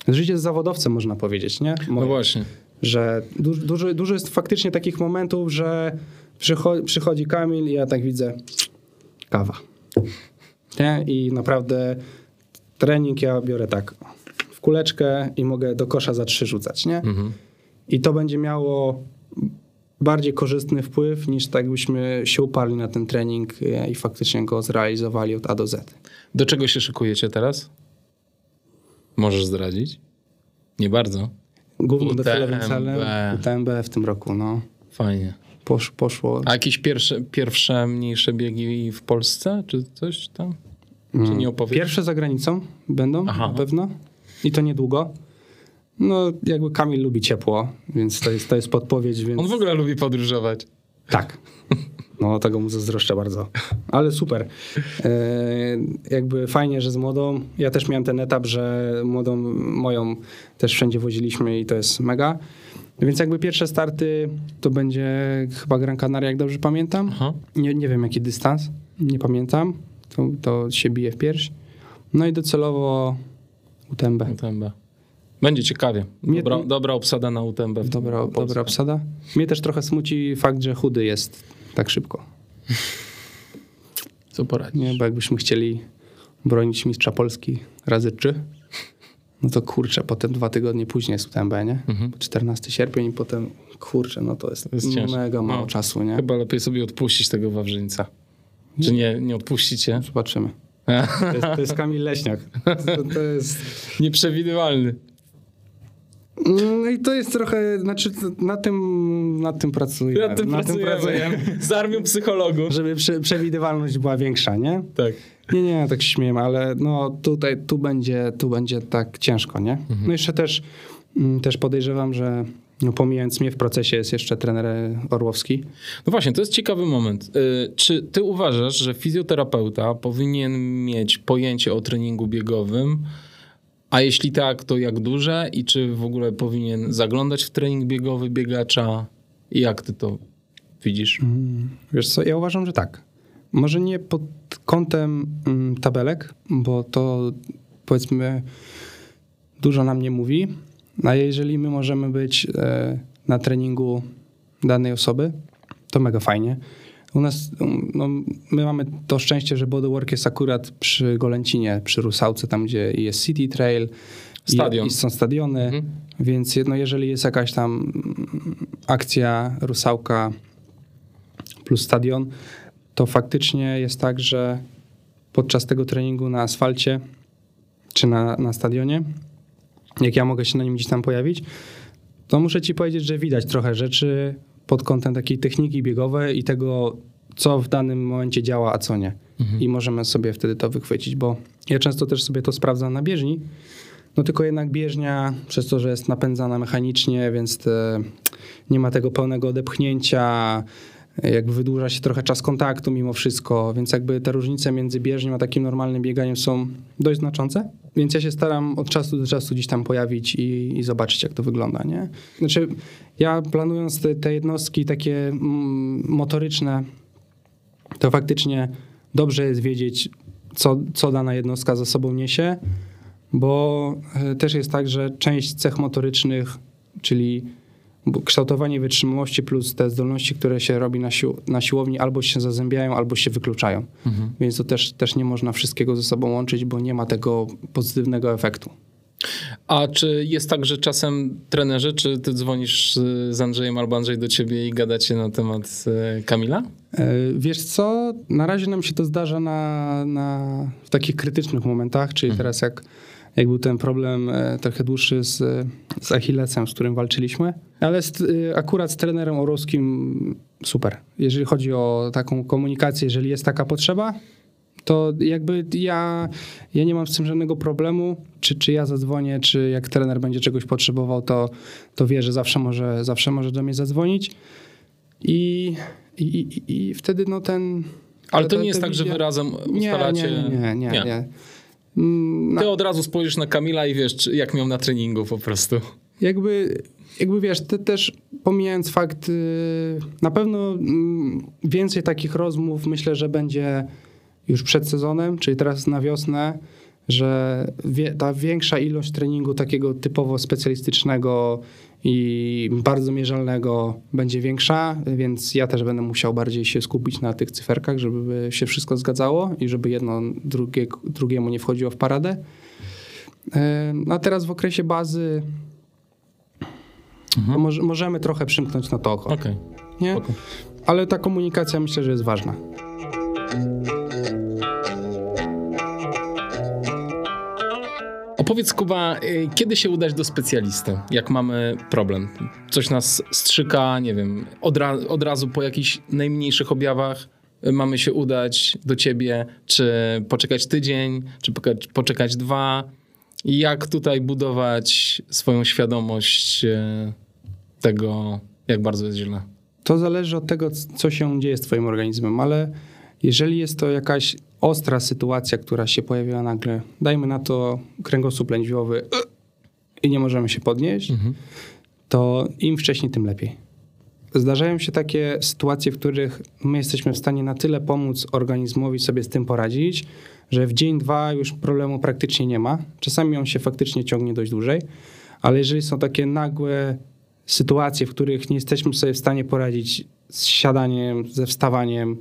Speaker 2: życie z zawodowcem, można powiedzieć, nie?
Speaker 1: No
Speaker 2: Moje.
Speaker 1: właśnie.
Speaker 2: Że du, dużo, dużo jest faktycznie takich momentów, że przychodzi, przychodzi Kamil i ja tak widzę kawa. Nie? I naprawdę trening ja biorę tak w kuleczkę i mogę do kosza za trzy rzucać, nie?
Speaker 1: Mhm.
Speaker 2: I to będzie miało bardziej korzystny wpływ niż tak byśmy się uparli na ten trening e, i faktycznie go zrealizowali od A do Z.
Speaker 1: Do czego się szykujecie teraz? Możesz zdradzić? Nie bardzo.
Speaker 2: Głównym docelowym celem UTMB w tym roku, no.
Speaker 1: Fajnie.
Speaker 2: Posz, poszło.
Speaker 1: A jakieś pierwsze, pierwsze mniejsze biegi w Polsce? Czy coś tam? Czy nie opowiesz?
Speaker 2: Pierwsze za granicą będą
Speaker 1: Aha.
Speaker 2: na pewno i to niedługo. No, jakby Kamil lubi ciepło, więc to jest, to jest podpowiedź, więc
Speaker 1: On w ogóle lubi podróżować.
Speaker 2: tak. No, tego mu zazdroszczę bardzo. Ale super. E, jakby fajnie, że z młodą. Ja też miałem ten etap, że młodą moją też wszędzie woziliśmy i to jest mega. Więc jakby pierwsze starty to będzie chyba Gran Canaria, jak dobrze pamiętam.
Speaker 1: Aha.
Speaker 2: Nie, nie wiem jaki dystans, nie pamiętam. To, to się bije w pierś. No i docelowo UTMB.
Speaker 1: UTMB. Będzie ciekawie.
Speaker 2: Mnie-
Speaker 1: Dobra, dobra obsada na UTMB.
Speaker 2: Dobra, dobra obsada. Mnie też trochę smuci fakt, że chudy jest tak szybko. *laughs*
Speaker 1: Co poradzić?
Speaker 2: Nie, bo jakbyśmy chcieli bronić mistrza Polski razy trzy, no to kurczę, potem dwa tygodnie później jest UTMB, nie? 14 sierpień i potem kurczę, no to jest,
Speaker 1: Mhm. To jest
Speaker 2: mega mało
Speaker 1: No.
Speaker 2: czasu, nie?
Speaker 1: Chyba lepiej sobie odpuścić tego Wawrzyńca. Czy nie, nie odpuścicie?
Speaker 2: Zobaczymy. *laughs* To jest, to jest Kamil Leśniak. To, to jest...
Speaker 1: Nieprzewidywalny.
Speaker 2: No i to jest trochę, znaczy nad tym, nad tym pracujemy.
Speaker 1: Nad tym pracujemy. *laughs* Z armią psychologów.
Speaker 2: Żeby prze, przewidywalność była większa, nie?
Speaker 1: Tak.
Speaker 2: Nie, nie, tak się śmiejemy, ale no tutaj, tu będzie, tu będzie tak ciężko, nie? No jeszcze też, mm, też podejrzewam, że no pomijając mnie w procesie jest jeszcze trener Orłowski.
Speaker 1: No właśnie, to jest ciekawy moment. Y, Czy ty uważasz, że fizjoterapeuta powinien mieć pojęcie o treningu biegowym? A jeśli tak, to jak duże? I czy w ogóle powinien zaglądać w trening biegowy biegacza? I jak ty to widzisz?
Speaker 2: Wiesz co, ja uważam, że tak. Może nie pod kątem mm, tabelek, bo to powiedzmy dużo nam nie mówi, a jeżeli my możemy być e, na treningu danej osoby, to mega fajnie. U nas, um, no, my mamy to szczęście, że bodywork jest akurat przy Golęcinie, przy Rusałce, tam gdzie jest City Trail. i-
Speaker 1: Stadion.
Speaker 2: I są stadiony,
Speaker 1: Mhm.
Speaker 2: więc jedno, jeżeli jest jakaś tam mm, akcja Rusałka plus stadion, to faktycznie jest tak, że podczas tego treningu na asfalcie czy na, na stadionie, jak ja mogę się na nim gdzieś tam pojawić, to muszę ci powiedzieć, że widać trochę rzeczy pod kątem takiej techniki biegowej i tego, co w danym momencie działa, a co nie. I możemy sobie wtedy to wychwycić, bo ja często też sobie to sprawdzam na bieżni, No tylko jednak bieżnia, przez to, że jest napędzana mechanicznie, więc te, nie ma tego pełnego odepchnięcia, jakby wydłuża się trochę czas kontaktu mimo wszystko, więc jakby te różnice między bieżnią a takim normalnym bieganiem są dość znaczące. Więc ja się staram od czasu do czasu gdzieś tam pojawić i, i zobaczyć, jak to wygląda, nie? Znaczy, ja planując te, te jednostki takie mm, motoryczne, to faktycznie dobrze jest wiedzieć, co, co dana jednostka za sobą niesie, bo e, też jest tak, że część cech motorycznych, czyli kształtowanie wytrzymałości plus te zdolności, które się robi na, sił, na siłowni, albo się zazębiają, albo się wykluczają. Mhm. Więc to też, też nie można wszystkiego ze sobą łączyć, bo nie ma tego pozytywnego efektu.
Speaker 1: A czy jest tak, że czasem trenerzy, czy ty dzwonisz z Andrzejem albo Andrzej do ciebie i gadacie na temat e, Kamila?
Speaker 2: E, wiesz co, na razie nam się to zdarza na, na w takich krytycznych momentach, czyli mhm. teraz jak jak był ten problem e, trochę dłuższy z, z Achillesem, z którym walczyliśmy. Ale z, e, akurat z trenerem Orowskim super. Jeżeli chodzi o taką komunikację, jeżeli jest taka potrzeba, to jakby ja, ja nie mam z tym żadnego problemu. Czy, czy ja zadzwonię, czy jak trener będzie czegoś potrzebował, to, to wie, że zawsze może, zawsze może do mnie zadzwonić. I, i, i, wtedy no ten...
Speaker 1: Ale to, to nie jest tak, że wy razem ustalacie...
Speaker 2: Nie, nie, nie. nie, nie.
Speaker 1: Mm, Ty od razu spojrzysz na Kamila i wiesz, jak miał na treningu po prostu.
Speaker 2: Jakby, jakby wiesz, ty też pomijając fakt, y, na pewno mm, więcej takich rozmów myślę, że będzie już przed sezonem, czyli teraz na wiosnę, że ta większa ilość treningu takiego typowo specjalistycznego i bardzo mierzalnego będzie większa, więc ja też będę musiał bardziej się skupić na tych cyferkach, żeby się wszystko zgadzało i żeby jedno drugie, drugiemu nie wchodziło w paradę. E, a teraz w okresie bazy mhm. może, możemy trochę przymknąć na to oko.
Speaker 1: Okay.
Speaker 2: Nie? Ale ta komunikacja myślę, że jest ważna.
Speaker 1: Opowiedz Kuba, y, kiedy się udać do specjalisty, jak mamy problem? Coś nas strzyka, nie wiem, od, ra od razu po jakichś najmniejszych objawach y, mamy się udać do ciebie, czy poczekać tydzień, czy poczekać dwa? Jak tutaj budować swoją świadomość y, tego, jak bardzo jest źle?
Speaker 2: To zależy od tego, co się dzieje z twoim organizmem, ale jeżeli jest to jakaś ostra sytuacja, która się pojawiła nagle, dajmy na to kręgosłup lędźwiowy i nie możemy się podnieść, mhm. to im wcześniej, tym lepiej. Zdarzają się takie sytuacje, w których my jesteśmy w stanie na tyle pomóc organizmowi sobie z tym poradzić, że w dzień, dwa już problemu praktycznie nie ma. Czasami on się faktycznie ciągnie dość dłużej, ale jeżeli są takie nagłe sytuacje, w których nie jesteśmy sobie w stanie poradzić z siadaniem, ze wstawaniem,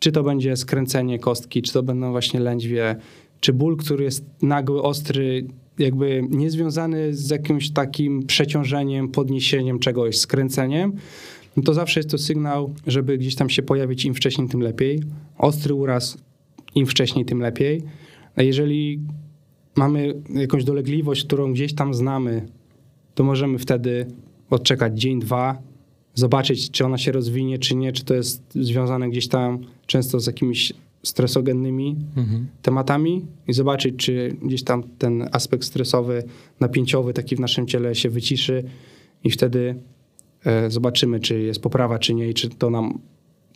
Speaker 2: czy to będzie skręcenie kostki, czy to będą właśnie lędźwie, czy ból, który jest nagły, ostry, jakby niezwiązany z jakimś takim przeciążeniem, podniesieniem czegoś, skręceniem, no to zawsze jest to sygnał, żeby gdzieś tam się pojawić im wcześniej, tym lepiej. Ostry uraz, im wcześniej, tym lepiej. A jeżeli mamy jakąś dolegliwość, którą gdzieś tam znamy, to możemy wtedy odczekać dzień, dwa, zobaczyć, czy ona się rozwinie, czy nie, czy to jest związane gdzieś tam często z jakimiś stresogennymi mhm. tematami i zobaczyć, czy gdzieś tam ten aspekt stresowy, napięciowy taki w naszym ciele się wyciszy i wtedy e, zobaczymy, czy jest poprawa, czy nie i czy to nam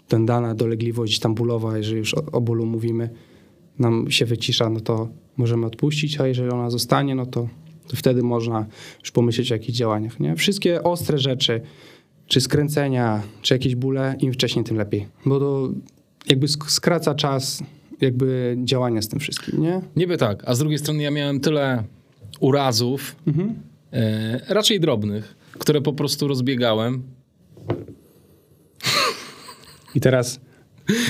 Speaker 2: ten dana dolegliwość tam bólowa, jeżeli już o, o bólu mówimy, nam się wycisza, no to możemy odpuścić, a jeżeli ona zostanie, no to, to wtedy można już pomyśleć o jakichś działaniach. Nie? Wszystkie ostre rzeczy, czy skręcenia, czy jakieś bóle, im wcześniej, tym lepiej. Bo to jakby skraca czas jakby działania z tym wszystkim, nie?
Speaker 1: Niby tak, a z drugiej strony ja miałem tyle urazów, mhm. e, raczej drobnych, które po prostu rozbiegałem.
Speaker 2: I teraz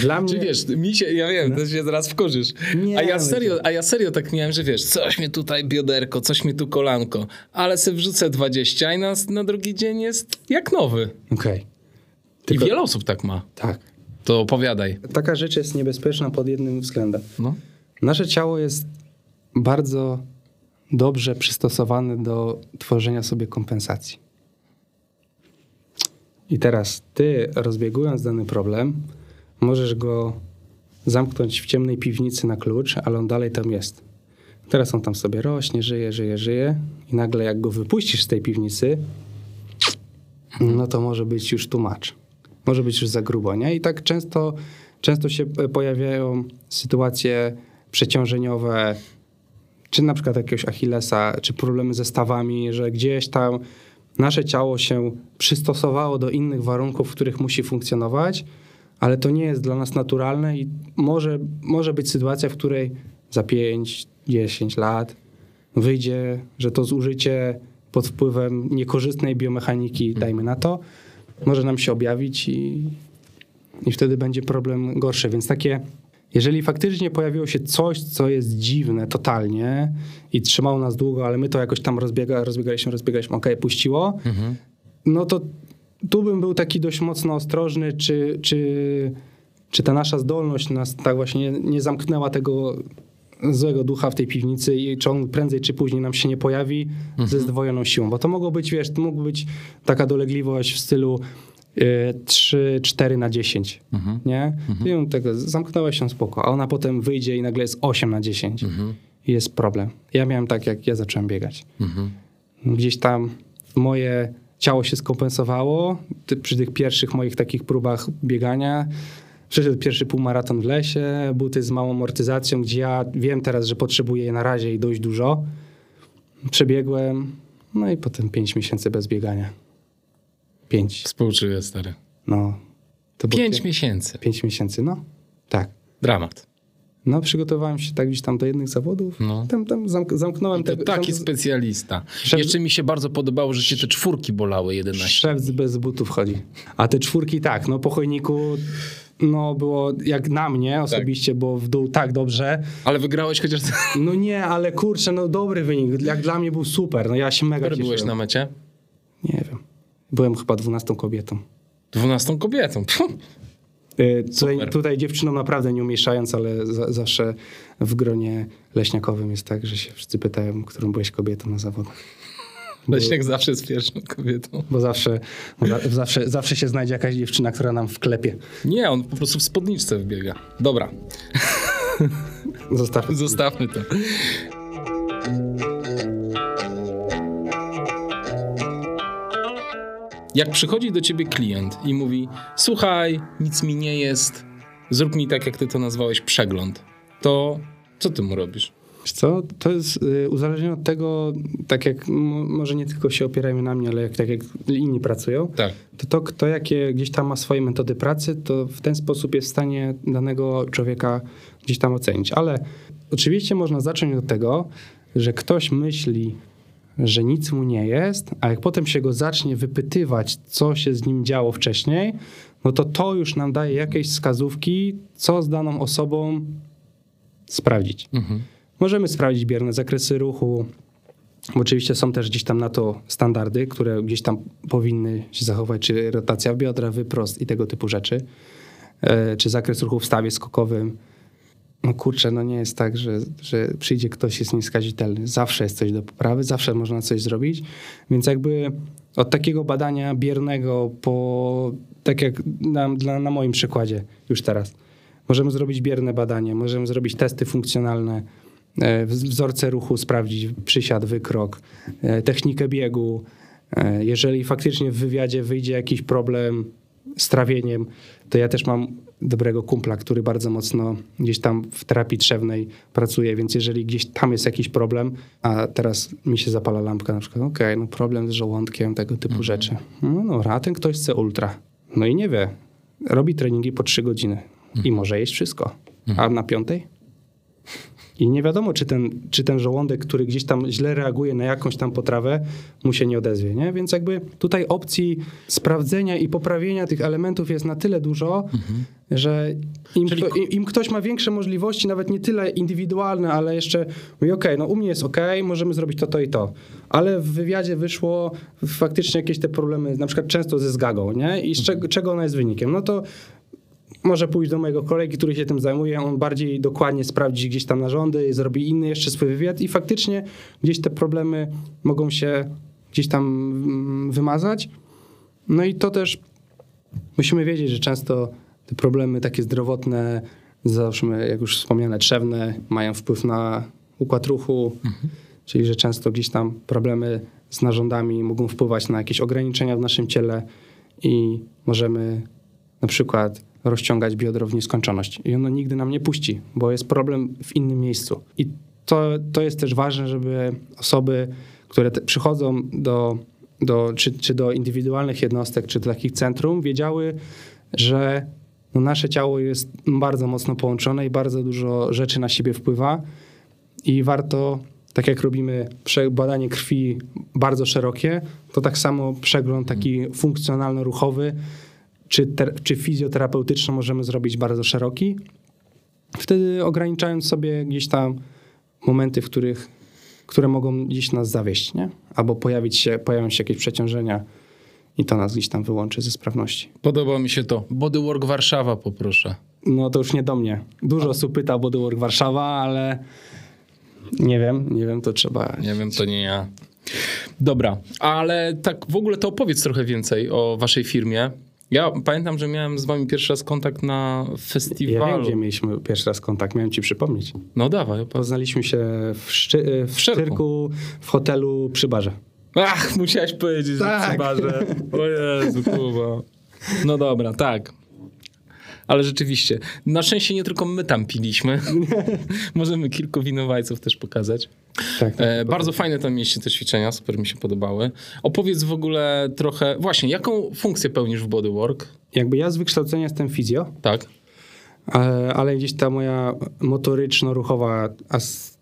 Speaker 2: dla mnie...
Speaker 1: Czy wiesz, mi się, ja wiem, no. to się zaraz wkurzysz. Nie, a, ja serio, a ja serio tak miałem, że wiesz, coś mi tutaj bioderko, coś mi tu kolanko, ale sobie wrzucę 20 i na, na drugi dzień jest jak nowy.
Speaker 2: Okej.
Speaker 1: Okay. I wiele osób tak ma.
Speaker 2: Tak.
Speaker 1: To opowiadaj.
Speaker 2: Taka rzecz jest niebezpieczna pod jednym względem. No. Nasze ciało jest bardzo dobrze przystosowane do tworzenia sobie kompensacji. I teraz ty, rozbiegując dany problem, możesz go zamknąć w ciemnej piwnicy na klucz, ale on dalej tam jest. Teraz on tam sobie rośnie, żyje, żyje, żyje i nagle jak go wypuścisz z tej piwnicy, no to może być już tłumacz. Może być już za grubo, nie? I tak często, często się pojawiają sytuacje przeciążeniowe, czy na przykład jakiegoś Achillesa, czy problemy ze stawami, że gdzieś tam nasze ciało się przystosowało do innych warunków, w których musi funkcjonować, ale to nie jest dla nas naturalne i może, może być sytuacja, w której za 5-10 lat wyjdzie, że to zużycie pod wpływem niekorzystnej biomechaniki, dajmy na to, może nam się objawić i, i wtedy będzie problem gorszy. Więc takie, jeżeli faktycznie pojawiło się coś, co jest dziwne totalnie i trzymało nas długo, ale my to jakoś tam rozbiega, rozbiegaliśmy, rozbiegaliśmy, okej, puściło, no to tu bym był taki dość mocno ostrożny, czy, czy, czy ta nasza zdolność nas tak właśnie nie, nie zamknęła tego złego ducha w tej piwnicy i czy on prędzej czy później nam się nie pojawi ze zdwojoną siłą. Bo to mogło być, wiesz, to mógł być taka dolegliwość w stylu y, 3-4 na 10, nie? I on tego, zamknęła się spoko, a ona potem wyjdzie i nagle jest 8 na 10 i jest problem. Ja miałem tak, jak ja zacząłem biegać. Gdzieś tam moje ciało się skompensowało przy tych pierwszych moich takich próbach biegania. Przyszedł pierwszy półmaraton w lesie, buty z małą amortyzacją, gdzie ja wiem teraz, że potrzebuję je na razie i dość dużo. Przebiegłem, no i potem 5 miesięcy bez biegania. 5,
Speaker 1: Współczuję, stary.
Speaker 2: no. To
Speaker 1: miesięcy.
Speaker 2: pięć miesięcy, no. Tak.
Speaker 1: Dramat.
Speaker 2: No, przygotowałem się tak gdzieś tam do jednych zawodów.
Speaker 1: No.
Speaker 2: Tam, tam zamk- zamknąłem
Speaker 1: To
Speaker 2: te-
Speaker 1: taki
Speaker 2: zam-
Speaker 1: specjalista.
Speaker 2: Szef-
Speaker 1: Jeszcze mi się bardzo podobało, że cię te czwórki bolały 11.
Speaker 2: Szewc bez butów chodzi. A te czwórki tak, no po chojniku no było jak na mnie osobiście, bo w dół tak dobrze.
Speaker 1: Ale wygrałeś chociaż...
Speaker 2: No nie, ale kurczę, no dobry wynik. Jak dla mnie był super. No ja się mega cieszyłem.
Speaker 1: byłeś na mecie?
Speaker 2: Nie wiem. Byłem chyba dwunastą kobietą.
Speaker 1: Dwunastą kobietą. Pfu.
Speaker 2: Y, Tutaj,
Speaker 1: Super.
Speaker 2: tutaj dziewczyną naprawdę nie umieszczając, ale za, zawsze w gronie leśniakowym jest tak, że się wszyscy pytają, którą byłeś kobietą na zawodach. *laughs*
Speaker 1: Leśniak zawsze jest pierwszą kobietą.
Speaker 2: Bo zawsze, bo za, zawsze, zawsze się znajdzie jakaś dziewczyna, która nam wklepie.
Speaker 1: Nie, on po prostu w spódniczce wbiega. Dobra,
Speaker 2: Zostaw.
Speaker 1: zostawmy to. Jak przychodzi do ciebie klient i mówi: Słuchaj, nic mi nie jest, zrób mi tak, jak ty to nazwałeś, przegląd, to co ty mu robisz?
Speaker 2: Co, to jest y, uzależnione od tego, tak jak może nie tylko się opierajmy na mnie, ale jak, tak jak inni pracują,
Speaker 1: Tak.
Speaker 2: to to, kto jakie gdzieś tam ma swoje metody pracy, to w ten sposób jest w stanie danego człowieka gdzieś tam ocenić. Ale oczywiście można zacząć od tego, że ktoś myśli, że nic mu nie jest, a jak potem się go zacznie wypytywać, co się z nim działo wcześniej, no to to już nam daje jakieś wskazówki, co z daną osobą sprawdzić.
Speaker 1: Mhm.
Speaker 2: Możemy sprawdzić bierne zakresy ruchu. Oczywiście są też gdzieś tam na to standardy, które gdzieś tam powinny się zachować, czy rotacja biodra, wyprost i tego typu rzeczy, E, czy zakres ruchu w stawie skokowym. No kurczę, no nie jest tak, że, że przyjdzie ktoś, jest nieskazitelny. Zawsze jest coś do poprawy, zawsze można coś zrobić. Więc jakby od takiego badania biernego po, tak jak na, dla, na moim przykładzie już teraz, możemy zrobić bierne badanie, możemy zrobić testy funkcjonalne, e, wz- wzorce ruchu sprawdzić, przysiad, wykrok, e, technikę biegu. E, Jeżeli faktycznie w wywiadzie wyjdzie jakiś problem z trawieniem, to ja też mam dobrego kumpla, który bardzo mocno gdzieś tam w terapii trzewnej pracuje, więc jeżeli gdzieś tam jest jakiś problem, a teraz mi się zapala lampka na przykład, okej, no problem z żołądkiem, tego typu rzeczy. No, no, a ten ktoś chce ultra. No i nie wie. Robi treningi po trzy godziny i może jeść wszystko. A na piątej? I nie wiadomo, czy ten, czy ten żołądek, który gdzieś tam źle reaguje na jakąś tam potrawę, mu się nie odezwie. Nie? Więc jakby tutaj opcji sprawdzenia i poprawienia tych elementów jest na tyle dużo, że im,
Speaker 1: Czyli-
Speaker 2: kto, im, im ktoś ma większe możliwości, nawet nie tyle indywidualne, ale jeszcze mówi, okej, no u mnie jest okej, możemy zrobić to, to i to. Ale w wywiadzie wyszło faktycznie jakieś te problemy, na przykład często ze zgagą, nie? I z czego, czego ona jest wynikiem? No to może pójść do mojego kolegi, który się tym zajmuje, on bardziej dokładnie sprawdzi gdzieś tam narządy, zrobi inny jeszcze swój wywiad i faktycznie gdzieś te problemy mogą się gdzieś tam mm, wymazać. No i to też musimy wiedzieć, że często te problemy takie zdrowotne, załóżmy, jak już wspomniane, trzewne, mają wpływ na układ ruchu, czyli że często gdzieś tam problemy z narządami mogą wpływać na jakieś ograniczenia w naszym ciele i możemy na przykład rozciągać biodro w nieskończoność. I ono nigdy nam nie puści, bo jest problem w innym miejscu. I to, to jest też ważne, żeby osoby, które te, przychodzą do, do, czy, czy do indywidualnych jednostek, czy do takich centrum, wiedziały, że no nasze ciało jest bardzo mocno połączone i bardzo dużo rzeczy na siebie wpływa i warto, tak jak robimy badanie krwi bardzo szerokie, to tak samo przegląd taki funkcjonalno-ruchowy czy, ter- czy fizjoterapeutyczny możemy zrobić bardzo szeroki. Wtedy ograniczając sobie gdzieś tam momenty, w których, które mogą gdzieś nas zawieść, nie? Albo pojawić się, pojawią się jakieś przeciążenia i to nas gdzieś tam wyłączy ze sprawności.
Speaker 1: Podoba mi się to. Bodywork Warszawa poproszę.
Speaker 2: No to już nie do mnie. Dużo osób pyta o Bodywork Warszawa, ale nie wiem, nie wiem, to trzeba...
Speaker 1: Nie wiem, to nie ja. Dobra, ale tak w ogóle to opowiedz trochę więcej o waszej firmie. Ja pamiętam, że miałem z wami pierwszy raz kontakt na
Speaker 2: Ja wiem,
Speaker 1: festiwalu.
Speaker 2: gdzie mieliśmy pierwszy raz kontakt, miałem ci przypomnieć.
Speaker 1: No dawaj.
Speaker 2: Poznaliśmy się w, szczy- w
Speaker 1: Szczerku.
Speaker 2: Szczyrku, w hotelu przy barze.
Speaker 1: Ach, musiałeś powiedzieć, że
Speaker 2: Tak.
Speaker 1: przy barze. O Jezu, Kuba. No dobra, tak. Ale rzeczywiście, na szczęście nie tylko my tam piliśmy. *laughs* Możemy kilku winowajców też pokazać.
Speaker 2: Tak,
Speaker 1: E, bardzo fajne tam mieście te ćwiczenia, super mi się podobały. Opowiedz w ogóle trochę, właśnie, jaką funkcję pełnisz w Bodywork?
Speaker 2: Jakby ja z wykształcenia jestem fizjo,
Speaker 1: Tak?
Speaker 2: ale, ale gdzieś ta moja motoryczno-ruchowa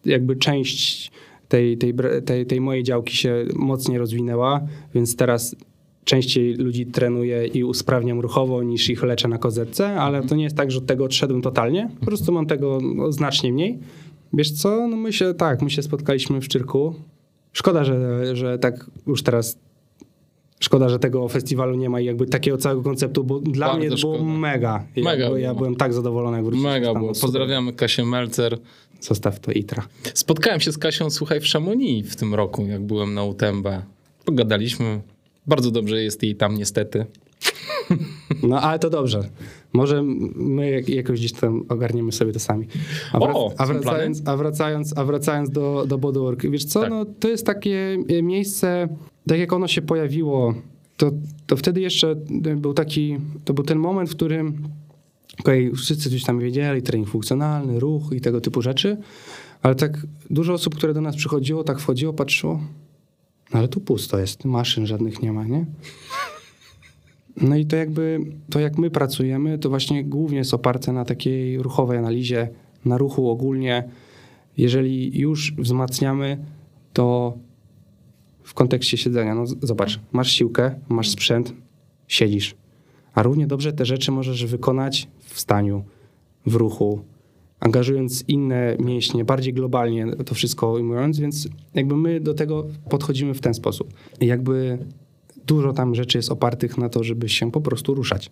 Speaker 2: jakby część tej, tej, tej, tej mojej działki się mocniej rozwinęła, więc teraz częściej ludzi trenuję i usprawniam ruchowo niż ich leczę na kozetce, ale to nie jest tak, że od tego odszedłem totalnie. Po prostu mam tego no, znacznie mniej. Wiesz co, no my się, tak, my się spotkaliśmy w Czyrku. Szkoda, że, że tak już teraz Szkoda, że tego festiwalu nie ma i jakby takiego całego konceptu, bo dla
Speaker 1: Bardzo
Speaker 2: mnie to było
Speaker 1: szkoda.
Speaker 2: mega. Ja,
Speaker 1: Mega
Speaker 2: bo ja
Speaker 1: było.
Speaker 2: byłem tak zadowolony, jak wróciliśmy
Speaker 1: Mega było. Pozdrawiamy Kasię Melcer.
Speaker 2: Zostaw to itra.
Speaker 1: Spotkałem się z Kasią, słuchaj, w Chamonix w tym roku, jak byłem na UTMB. Pogadaliśmy. Bardzo dobrze jest jej tam niestety.
Speaker 2: No ale to dobrze. Może my jak- jakoś gdzieś tam ogarniemy sobie to sami. A, wrac-
Speaker 1: O,
Speaker 2: a wracając, a wracając, a wracając do, do Bodywork, wiesz co,
Speaker 1: Tak.
Speaker 2: no, to jest takie e, miejsce, tak jak ono się pojawiło, to, to wtedy jeszcze był taki, to był ten moment, w którym okej, wszyscy coś tam wiedzieli, trening funkcjonalny, ruch i tego typu rzeczy, ale tak dużo osób, które do nas przychodziło, tak wchodziło, patrzyło, no ale tu pusto jest, maszyn żadnych nie ma, nie? No i to jakby, to jak my pracujemy, to właśnie głównie jest oparte na takiej ruchowej analizie, na ruchu ogólnie. Jeżeli już wzmacniamy, to w kontekście siedzenia, no zobacz, masz siłkę, masz sprzęt, siedzisz. A równie dobrze te rzeczy możesz wykonać w staniu, w ruchu, angażując inne mięśnie, bardziej globalnie to wszystko ujmując, więc jakby my do tego podchodzimy w ten sposób. I jakby dużo tam rzeczy jest opartych na to, żeby się po prostu ruszać.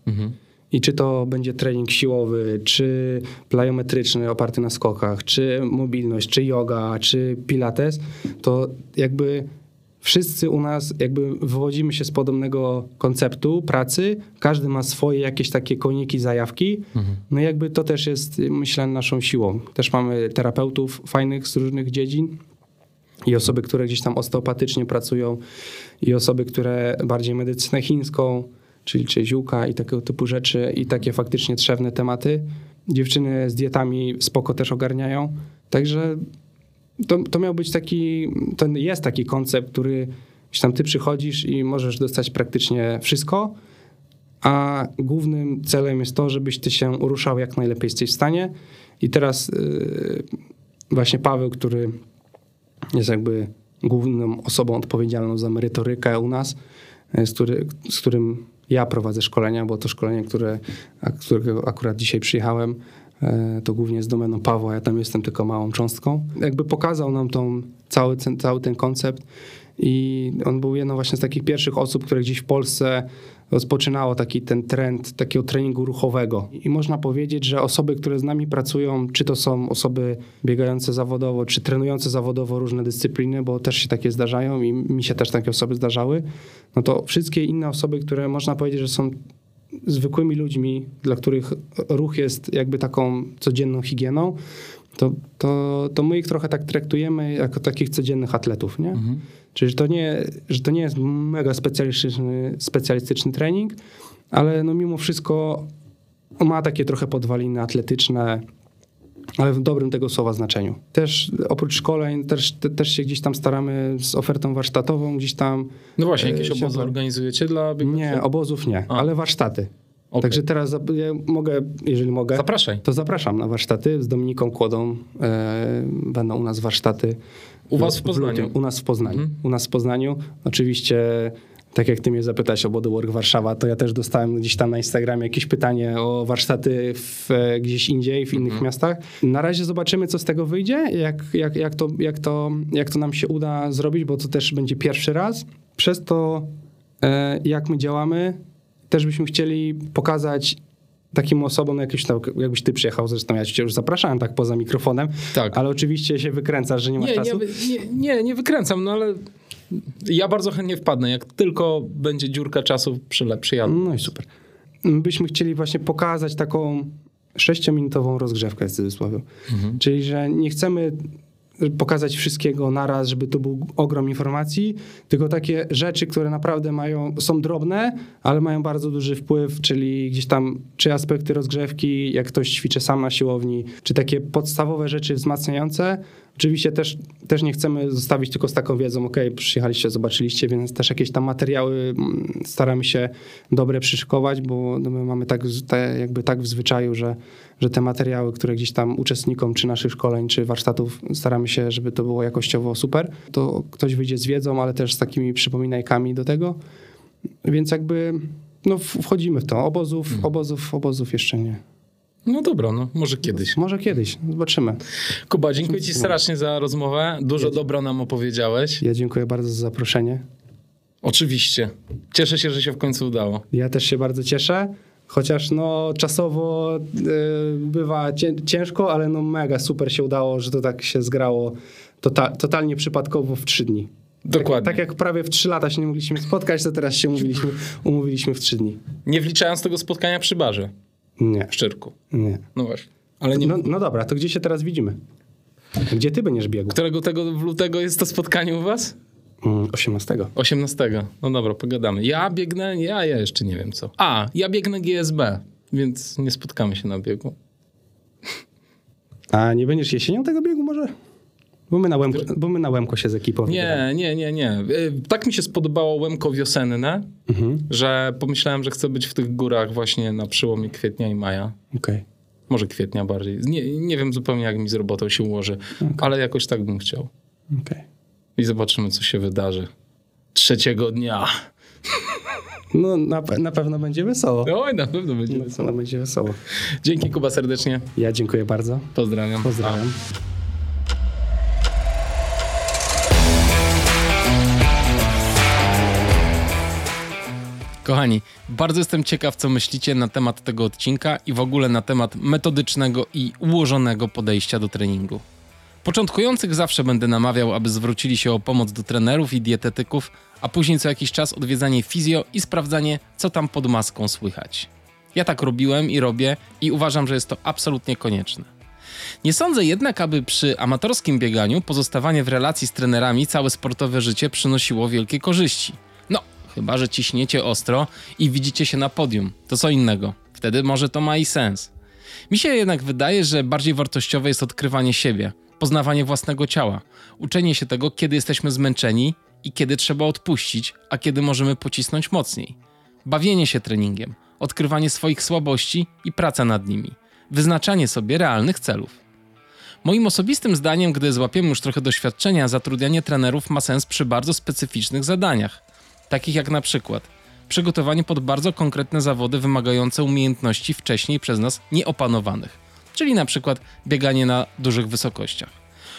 Speaker 2: I czy to będzie trening siłowy, czy plyometryczny oparty na skokach, czy mobilność, czy yoga, czy pilates, to jakby wszyscy u nas jakby wywodzimy się z podobnego konceptu pracy, każdy ma swoje jakieś takie koniki, zajawki, no i jakby to też jest myślę naszą siłą. Też mamy terapeutów fajnych z różnych dziedzin, i osoby, które gdzieś tam osteopatycznie pracują, i osoby, które bardziej medycynę chińską, czyli czy ziółka i takiego typu rzeczy, i takie faktycznie trzewne tematy. Dziewczyny z dietami spoko też ogarniają. Także to, to miał być taki, to jest taki koncept, który tam ty przychodzisz i możesz dostać praktycznie wszystko, a głównym celem jest to, żebyś ty się ruszał jak najlepiej jesteś w stanie. I teraz yy, właśnie Paweł, który jest jakby główną osobą odpowiedzialną za merytorykę u nas, e, z, który, z którym ja prowadzę szkolenia, bo to szkolenie, które, którego akurat dzisiaj przyjechałem, to głównie jest domeną Pawła, ja tam jestem tylko małą cząstką. Jakby pokazał nam tą, cały, cały ten koncept i on był jedną właśnie z takich pierwszych osób, które gdzieś w Polsce rozpoczynało taki ten trend takiego treningu ruchowego. I można powiedzieć, że osoby, które z nami pracują, czy to są osoby biegające zawodowo, czy trenujące zawodowo różne dyscypliny, bo też się takie zdarzają i mi się też takie osoby zdarzały, no to wszystkie inne osoby, które można powiedzieć, że są zwykłymi ludźmi, dla których ruch jest jakby taką codzienną higieną, to, to, to my ich trochę tak traktujemy jako takich codziennych atletów, nie?
Speaker 1: Mhm.
Speaker 2: Czyli że to nie, że to nie jest mega specjalistyczny, specjalistyczny trening, ale no mimo wszystko ma takie trochę podwaliny atletyczne, ale w dobrym tego słowa znaczeniu. Też oprócz szkoleń też, te, też się gdzieś tam staramy z ofertą warsztatową gdzieś tam.
Speaker 1: No właśnie,
Speaker 2: e,
Speaker 1: jakieś
Speaker 2: się-
Speaker 1: obozy organizujecie dla biegaczy?
Speaker 2: Nie, obozów nie,
Speaker 1: A.
Speaker 2: ale warsztaty.
Speaker 1: Okej.
Speaker 2: Także teraz ja mogę, jeżeli mogę,
Speaker 1: Zapraszaj.
Speaker 2: to zapraszam na warsztaty z Dominiką Kłodą. E, będą u nas warsztaty.
Speaker 1: U was w Poznaniu?
Speaker 2: lutym. U nas w Poznaniu.
Speaker 1: Mhm.
Speaker 2: U nas w Poznaniu. Oczywiście, tak jak ty mnie zapytałeś o Bodywork Warszawa, to ja też dostałem gdzieś tam na Instagramie jakieś pytanie o warsztaty w, e, gdzieś indziej, w innych
Speaker 1: Mhm.
Speaker 2: miastach. Na razie zobaczymy, co z tego wyjdzie, jak, jak, jak, to, jak, to, jak to nam się uda zrobić, bo to też będzie pierwszy raz. Przez to, e, jak my działamy, też byśmy chcieli pokazać takim osobom, jakbyś, tam, jakbyś ty przyjechał, zresztą ja cię już zapraszałem tak poza mikrofonem,
Speaker 1: Tak.
Speaker 2: ale oczywiście się wykręcasz, że nie masz
Speaker 1: Nie,
Speaker 2: czasu.
Speaker 1: nie, nie, nie wykręcam, no ale ja bardzo chętnie wpadnę. Jak tylko będzie dziurka czasu, przyle, przyjadę.
Speaker 2: No i super. Byśmy chcieli właśnie pokazać taką sześciominutową rozgrzewkę w cudzysłowie. Czyli, że nie chcemy pokazać wszystkiego naraz, żeby to był ogrom informacji, tylko takie rzeczy, które naprawdę mają, są drobne, ale mają bardzo duży wpływ, czyli gdzieś tam, czy aspekty rozgrzewki, jak ktoś ćwiczy sam na siłowni, czy takie podstawowe rzeczy wzmacniające. Oczywiście też, też nie chcemy zostawić tylko z taką wiedzą, ok, przyjechaliście, zobaczyliście, więc też jakieś tam materiały mm, staramy się dobre przyszykować, bo no my mamy tak, jakby tak w zwyczaju, że, że te materiały, które gdzieś tam uczestnikom czy naszych szkoleń, czy warsztatów staramy się, żeby to było jakościowo super, to ktoś wyjdzie z wiedzą, ale też z takimi przypominajkami do tego, więc jakby no, wchodzimy w to. Obozów, obozów, obozów jeszcze nie.
Speaker 1: No dobra, no może kiedyś.
Speaker 2: Może kiedyś, zobaczymy.
Speaker 1: Kuba, dziękuję ci strasznie za rozmowę. Dużo dobra nam opowiedziałeś.
Speaker 2: Ja dziękuję bardzo za zaproszenie.
Speaker 1: Oczywiście. Cieszę się, że się w końcu udało.
Speaker 2: Ja też się bardzo cieszę, chociaż no czasowo y, bywa cię, ciężko, ale no mega super się udało, że to tak się zgrało tota, totalnie przypadkowo w trzy dni.
Speaker 1: Dokładnie.
Speaker 2: Tak, tak jak prawie w trzy lata się nie mogliśmy spotkać, to teraz się umówiliśmy, umówiliśmy w trzy dni.
Speaker 1: Nie wliczając tego spotkania przy barze
Speaker 2: Nie,
Speaker 1: w Szczyrku.
Speaker 2: nie.
Speaker 1: No właśnie. Ale nie.
Speaker 2: No, no dobra, to gdzie się teraz widzimy? Gdzie ty będziesz biegł?
Speaker 1: Którego tego w lutego jest to spotkanie u was?
Speaker 2: Mm, 18.
Speaker 1: 18. No dobra, pogadamy. Ja biegnę, ja, ja jeszcze nie wiem co. A, ja biegnę GSB, więc nie spotkamy się na biegu.
Speaker 2: A nie będziesz jesienią tego biegu może? Bo my na Łemko, bo my na Łemko się z ekipą.
Speaker 1: Nie, nie, nie, nie. Y, Tak mi się spodobało łemko wiosenne,
Speaker 2: Mhm.
Speaker 1: że pomyślałem, że chcę być w tych górach właśnie na przełomie kwietnia i maja.
Speaker 2: Okej.
Speaker 1: Może kwietnia bardziej. Nie, nie wiem zupełnie, jak mi z robotą się ułoży, ale jakoś tak bym chciał.
Speaker 2: okej.
Speaker 1: I zobaczymy, co się wydarzy. Trzeciego dnia.
Speaker 2: No na, na pewno będzie wesoło.
Speaker 1: Oj, na pewno będzie.
Speaker 2: Na pewno będzie wesoło.
Speaker 1: Dzięki Kuba serdecznie.
Speaker 2: Ja dziękuję bardzo.
Speaker 1: Pozdrawiam.
Speaker 2: Pozdrawiam.
Speaker 1: Kochani, bardzo jestem ciekaw, co myślicie na temat tego odcinka i w ogóle na temat metodycznego i ułożonego podejścia do treningu. Początkujących zawsze będę namawiał, aby zwrócili się o pomoc do trenerów i dietetyków, a później co jakiś czas odwiedzanie fizjo i sprawdzanie, co tam pod maską słychać. Ja tak robiłem i robię i uważam, że jest to absolutnie konieczne. Nie sądzę jednak, aby przy amatorskim bieganiu pozostawanie w relacji z trenerami całe sportowe życie przynosiło wielkie korzyści. Chyba że ciśniecie ostro i widzicie się na podium. To co innego. Wtedy może to ma i sens. Mi się jednak wydaje, że bardziej wartościowe jest odkrywanie siebie, poznawanie własnego ciała, uczenie się tego, kiedy jesteśmy zmęczeni i kiedy trzeba odpuścić, a kiedy możemy pocisnąć mocniej. Bawienie się treningiem, odkrywanie swoich słabości i praca nad nimi, wyznaczanie sobie realnych celów. Moim osobistym zdaniem, gdy złapiemy już trochę doświadczenia, zatrudnianie trenerów ma sens przy bardzo specyficznych zadaniach, takich jak na przykład przygotowanie pod bardzo konkretne zawody wymagające umiejętności wcześniej przez nas nieopanowanych, czyli na przykład bieganie na dużych wysokościach.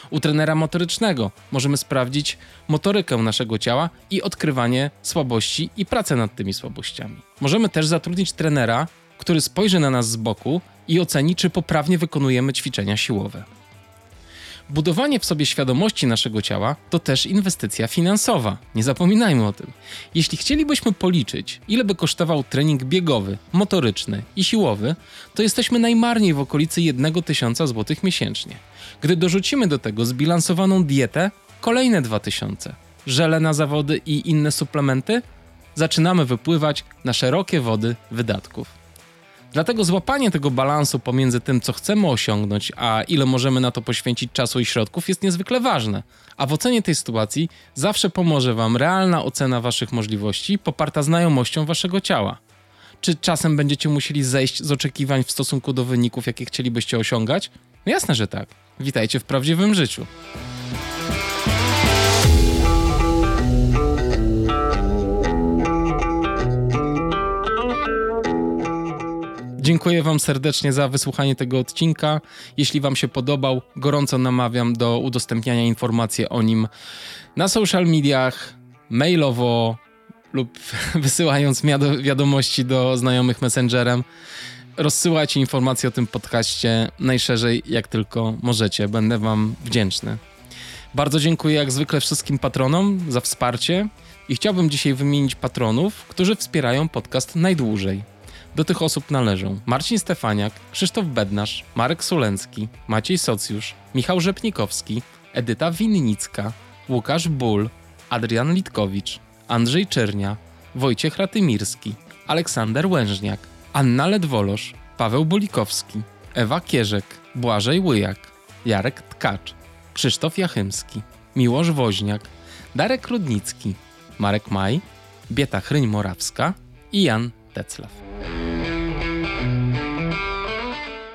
Speaker 1: U trenera motorycznego możemy sprawdzić motorykę naszego ciała i odkrywanie słabości i pracę nad tymi słabościami. Możemy też zatrudnić trenera, który spojrzy na nas z boku i oceni, czy poprawnie wykonujemy ćwiczenia siłowe. Budowanie w sobie świadomości naszego ciała to też inwestycja finansowa. Nie zapominajmy o tym. Jeśli chcielibyśmy policzyć, ile by kosztował trening biegowy, motoryczny i siłowy, to jesteśmy najmarniej w okolicy 1000 zł miesięcznie. Gdy dorzucimy do tego zbilansowaną dietę, kolejne 2000, żele na zawody i inne suplementy, zaczynamy wypływać na szerokie wody wydatków. Dlatego złapanie tego balansu pomiędzy tym, co chcemy osiągnąć, a ile możemy na to poświęcić czasu i środków, jest niezwykle ważne. A w ocenie tej sytuacji zawsze pomoże Wam realna ocena Waszych możliwości, poparta znajomością Waszego ciała. Czy czasem będziecie musieli zejść z oczekiwań w stosunku do wyników, jakie chcielibyście osiągać? No jasne, że tak. Witajcie w prawdziwym życiu. Dziękuję Wam serdecznie za wysłuchanie tego odcinka. Jeśli Wam się podobał, gorąco namawiam do udostępniania informacji o nim na social mediach, mailowo lub *laughs* wysyłając wiadomości do znajomych messengerem. Rozsyłajcie informacje o tym podcaście najszerzej jak tylko możecie. Będę Wam wdzięczny. Bardzo dziękuję jak zwykle wszystkim patronom za wsparcie i chciałbym dzisiaj wymienić patronów, którzy wspierają podcast najdłużej. Do tych osób należą Marcin Stefaniak, Krzysztof Bednarz, Marek Sulencki, Maciej Socjusz, Michał Rzepnikowski, Edyta Winnicka, Łukasz Ból, Adrian Litkowicz, Andrzej Czernia, Wojciech Ratymirski, Aleksander Łężniak, Anna Ledwolosz, Paweł Bolikowski, Ewa Kierzek, Błażej Łyjak, Jarek Tkacz, Krzysztof Jachymski, Miłosz Woźniak, Darek Rudnicki, Marek Maj, Bieta Chryń-Morawska i Jan Teclaw.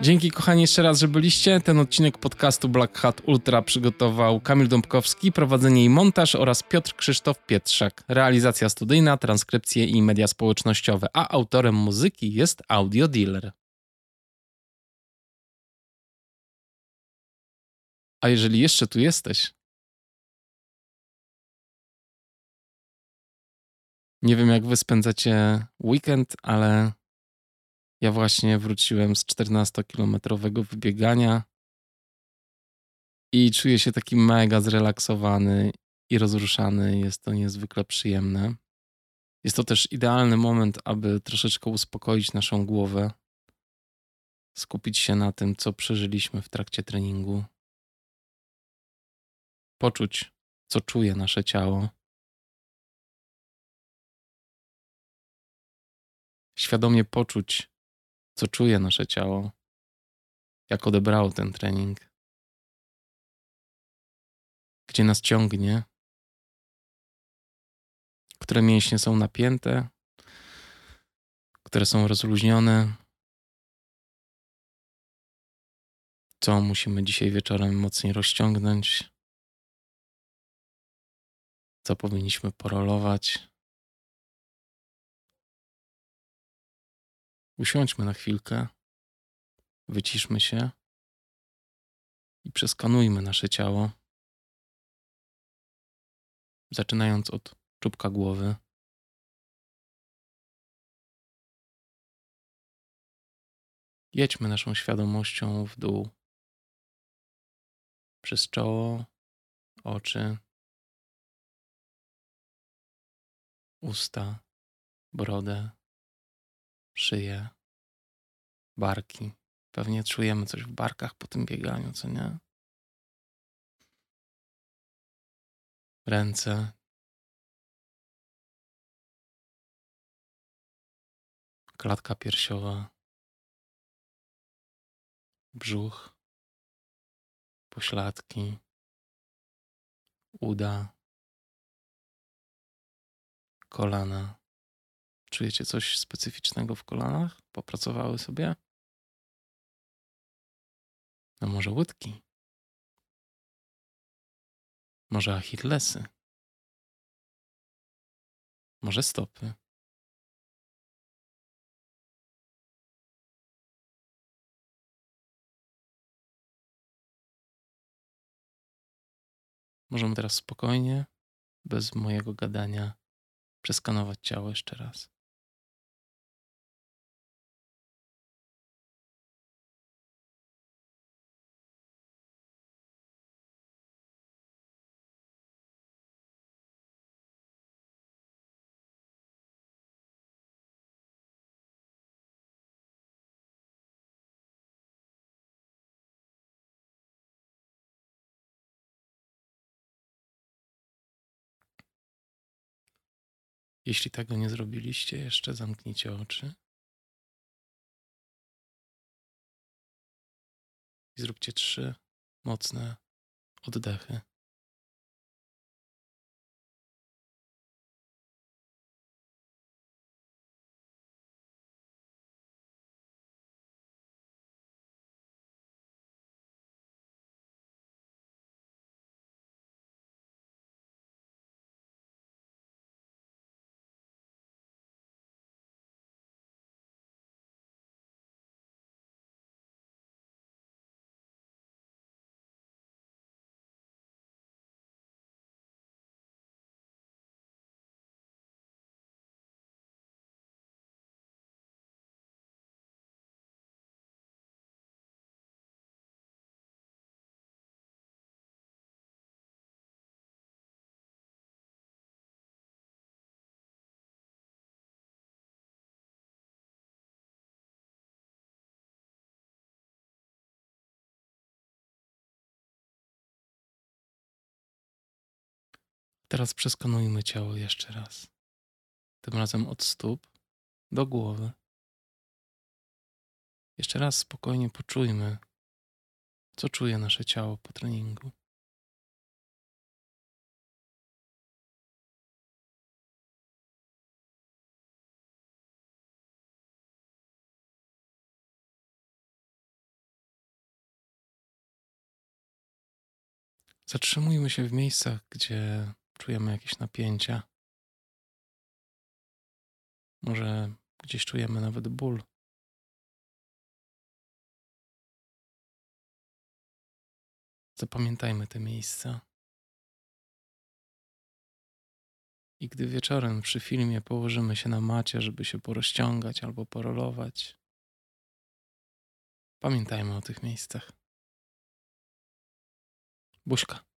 Speaker 1: Dzięki kochani jeszcze raz, że byliście. Ten odcinek podcastu Black Hat Ultra przygotował Kamil Dąbkowski, prowadzenie i montaż oraz Piotr Krzysztof Pietrzak. Realizacja studyjna, transkrypcje i media społecznościowe, a autorem muzyki jest Audio Dealer. A jeżeli jeszcze tu jesteś, nie wiem jak wy spędzacie weekend, ale ja właśnie wróciłem z 14-kilometrowego wybiegania i czuję się taki mega zrelaksowany i rozruszany. Jest to niezwykle przyjemne. Jest to też idealny moment, aby troszeczkę uspokoić naszą głowę, skupić się na tym, co przeżyliśmy w trakcie treningu, poczuć, co czuje nasze ciało. Świadomie poczuć, co czuje nasze ciało, jak odebrało ten trening, gdzie nas ciągnie, które mięśnie są napięte, które są rozluźnione. Co musimy dzisiaj wieczorem mocniej rozciągnąć? Co powinniśmy porolować? Usiądźmy na chwilkę, wyciszmy się i przeskanujmy nasze ciało, zaczynając od czubka głowy. Jedźmy naszą świadomością w dół, przez czoło, oczy, usta, brodę, szyję, barki. Pewnie czujemy coś w barkach po tym bieganiu, co nie? Ręce. Klatka piersiowa. Brzuch. Pośladki. Uda. Kolana. Czujecie coś specyficznego w kolanach? Popracowały sobie? A może łydki? Może achillesy? Może stopy? Możemy teraz spokojnie, bez mojego gadania, przeskanować ciało jeszcze raz. Jeśli tego nie zrobiliście jeszcze, zamknijcie oczy. I zróbcie trzy mocne oddechy. Teraz przeskanujmy ciało jeszcze raz. Tym razem od stóp do głowy. Jeszcze raz spokojnie poczujmy, co czuje nasze ciało po treningu. Zatrzymujmy się w miejscach, gdzie czujemy jakieś napięcia. Może gdzieś czujemy nawet ból. Zapamiętajmy te miejsca. I gdy wieczorem przy filmie położymy się na macie, żeby się porozciągać albo porolować, pamiętajmy o tych miejscach. Buźka.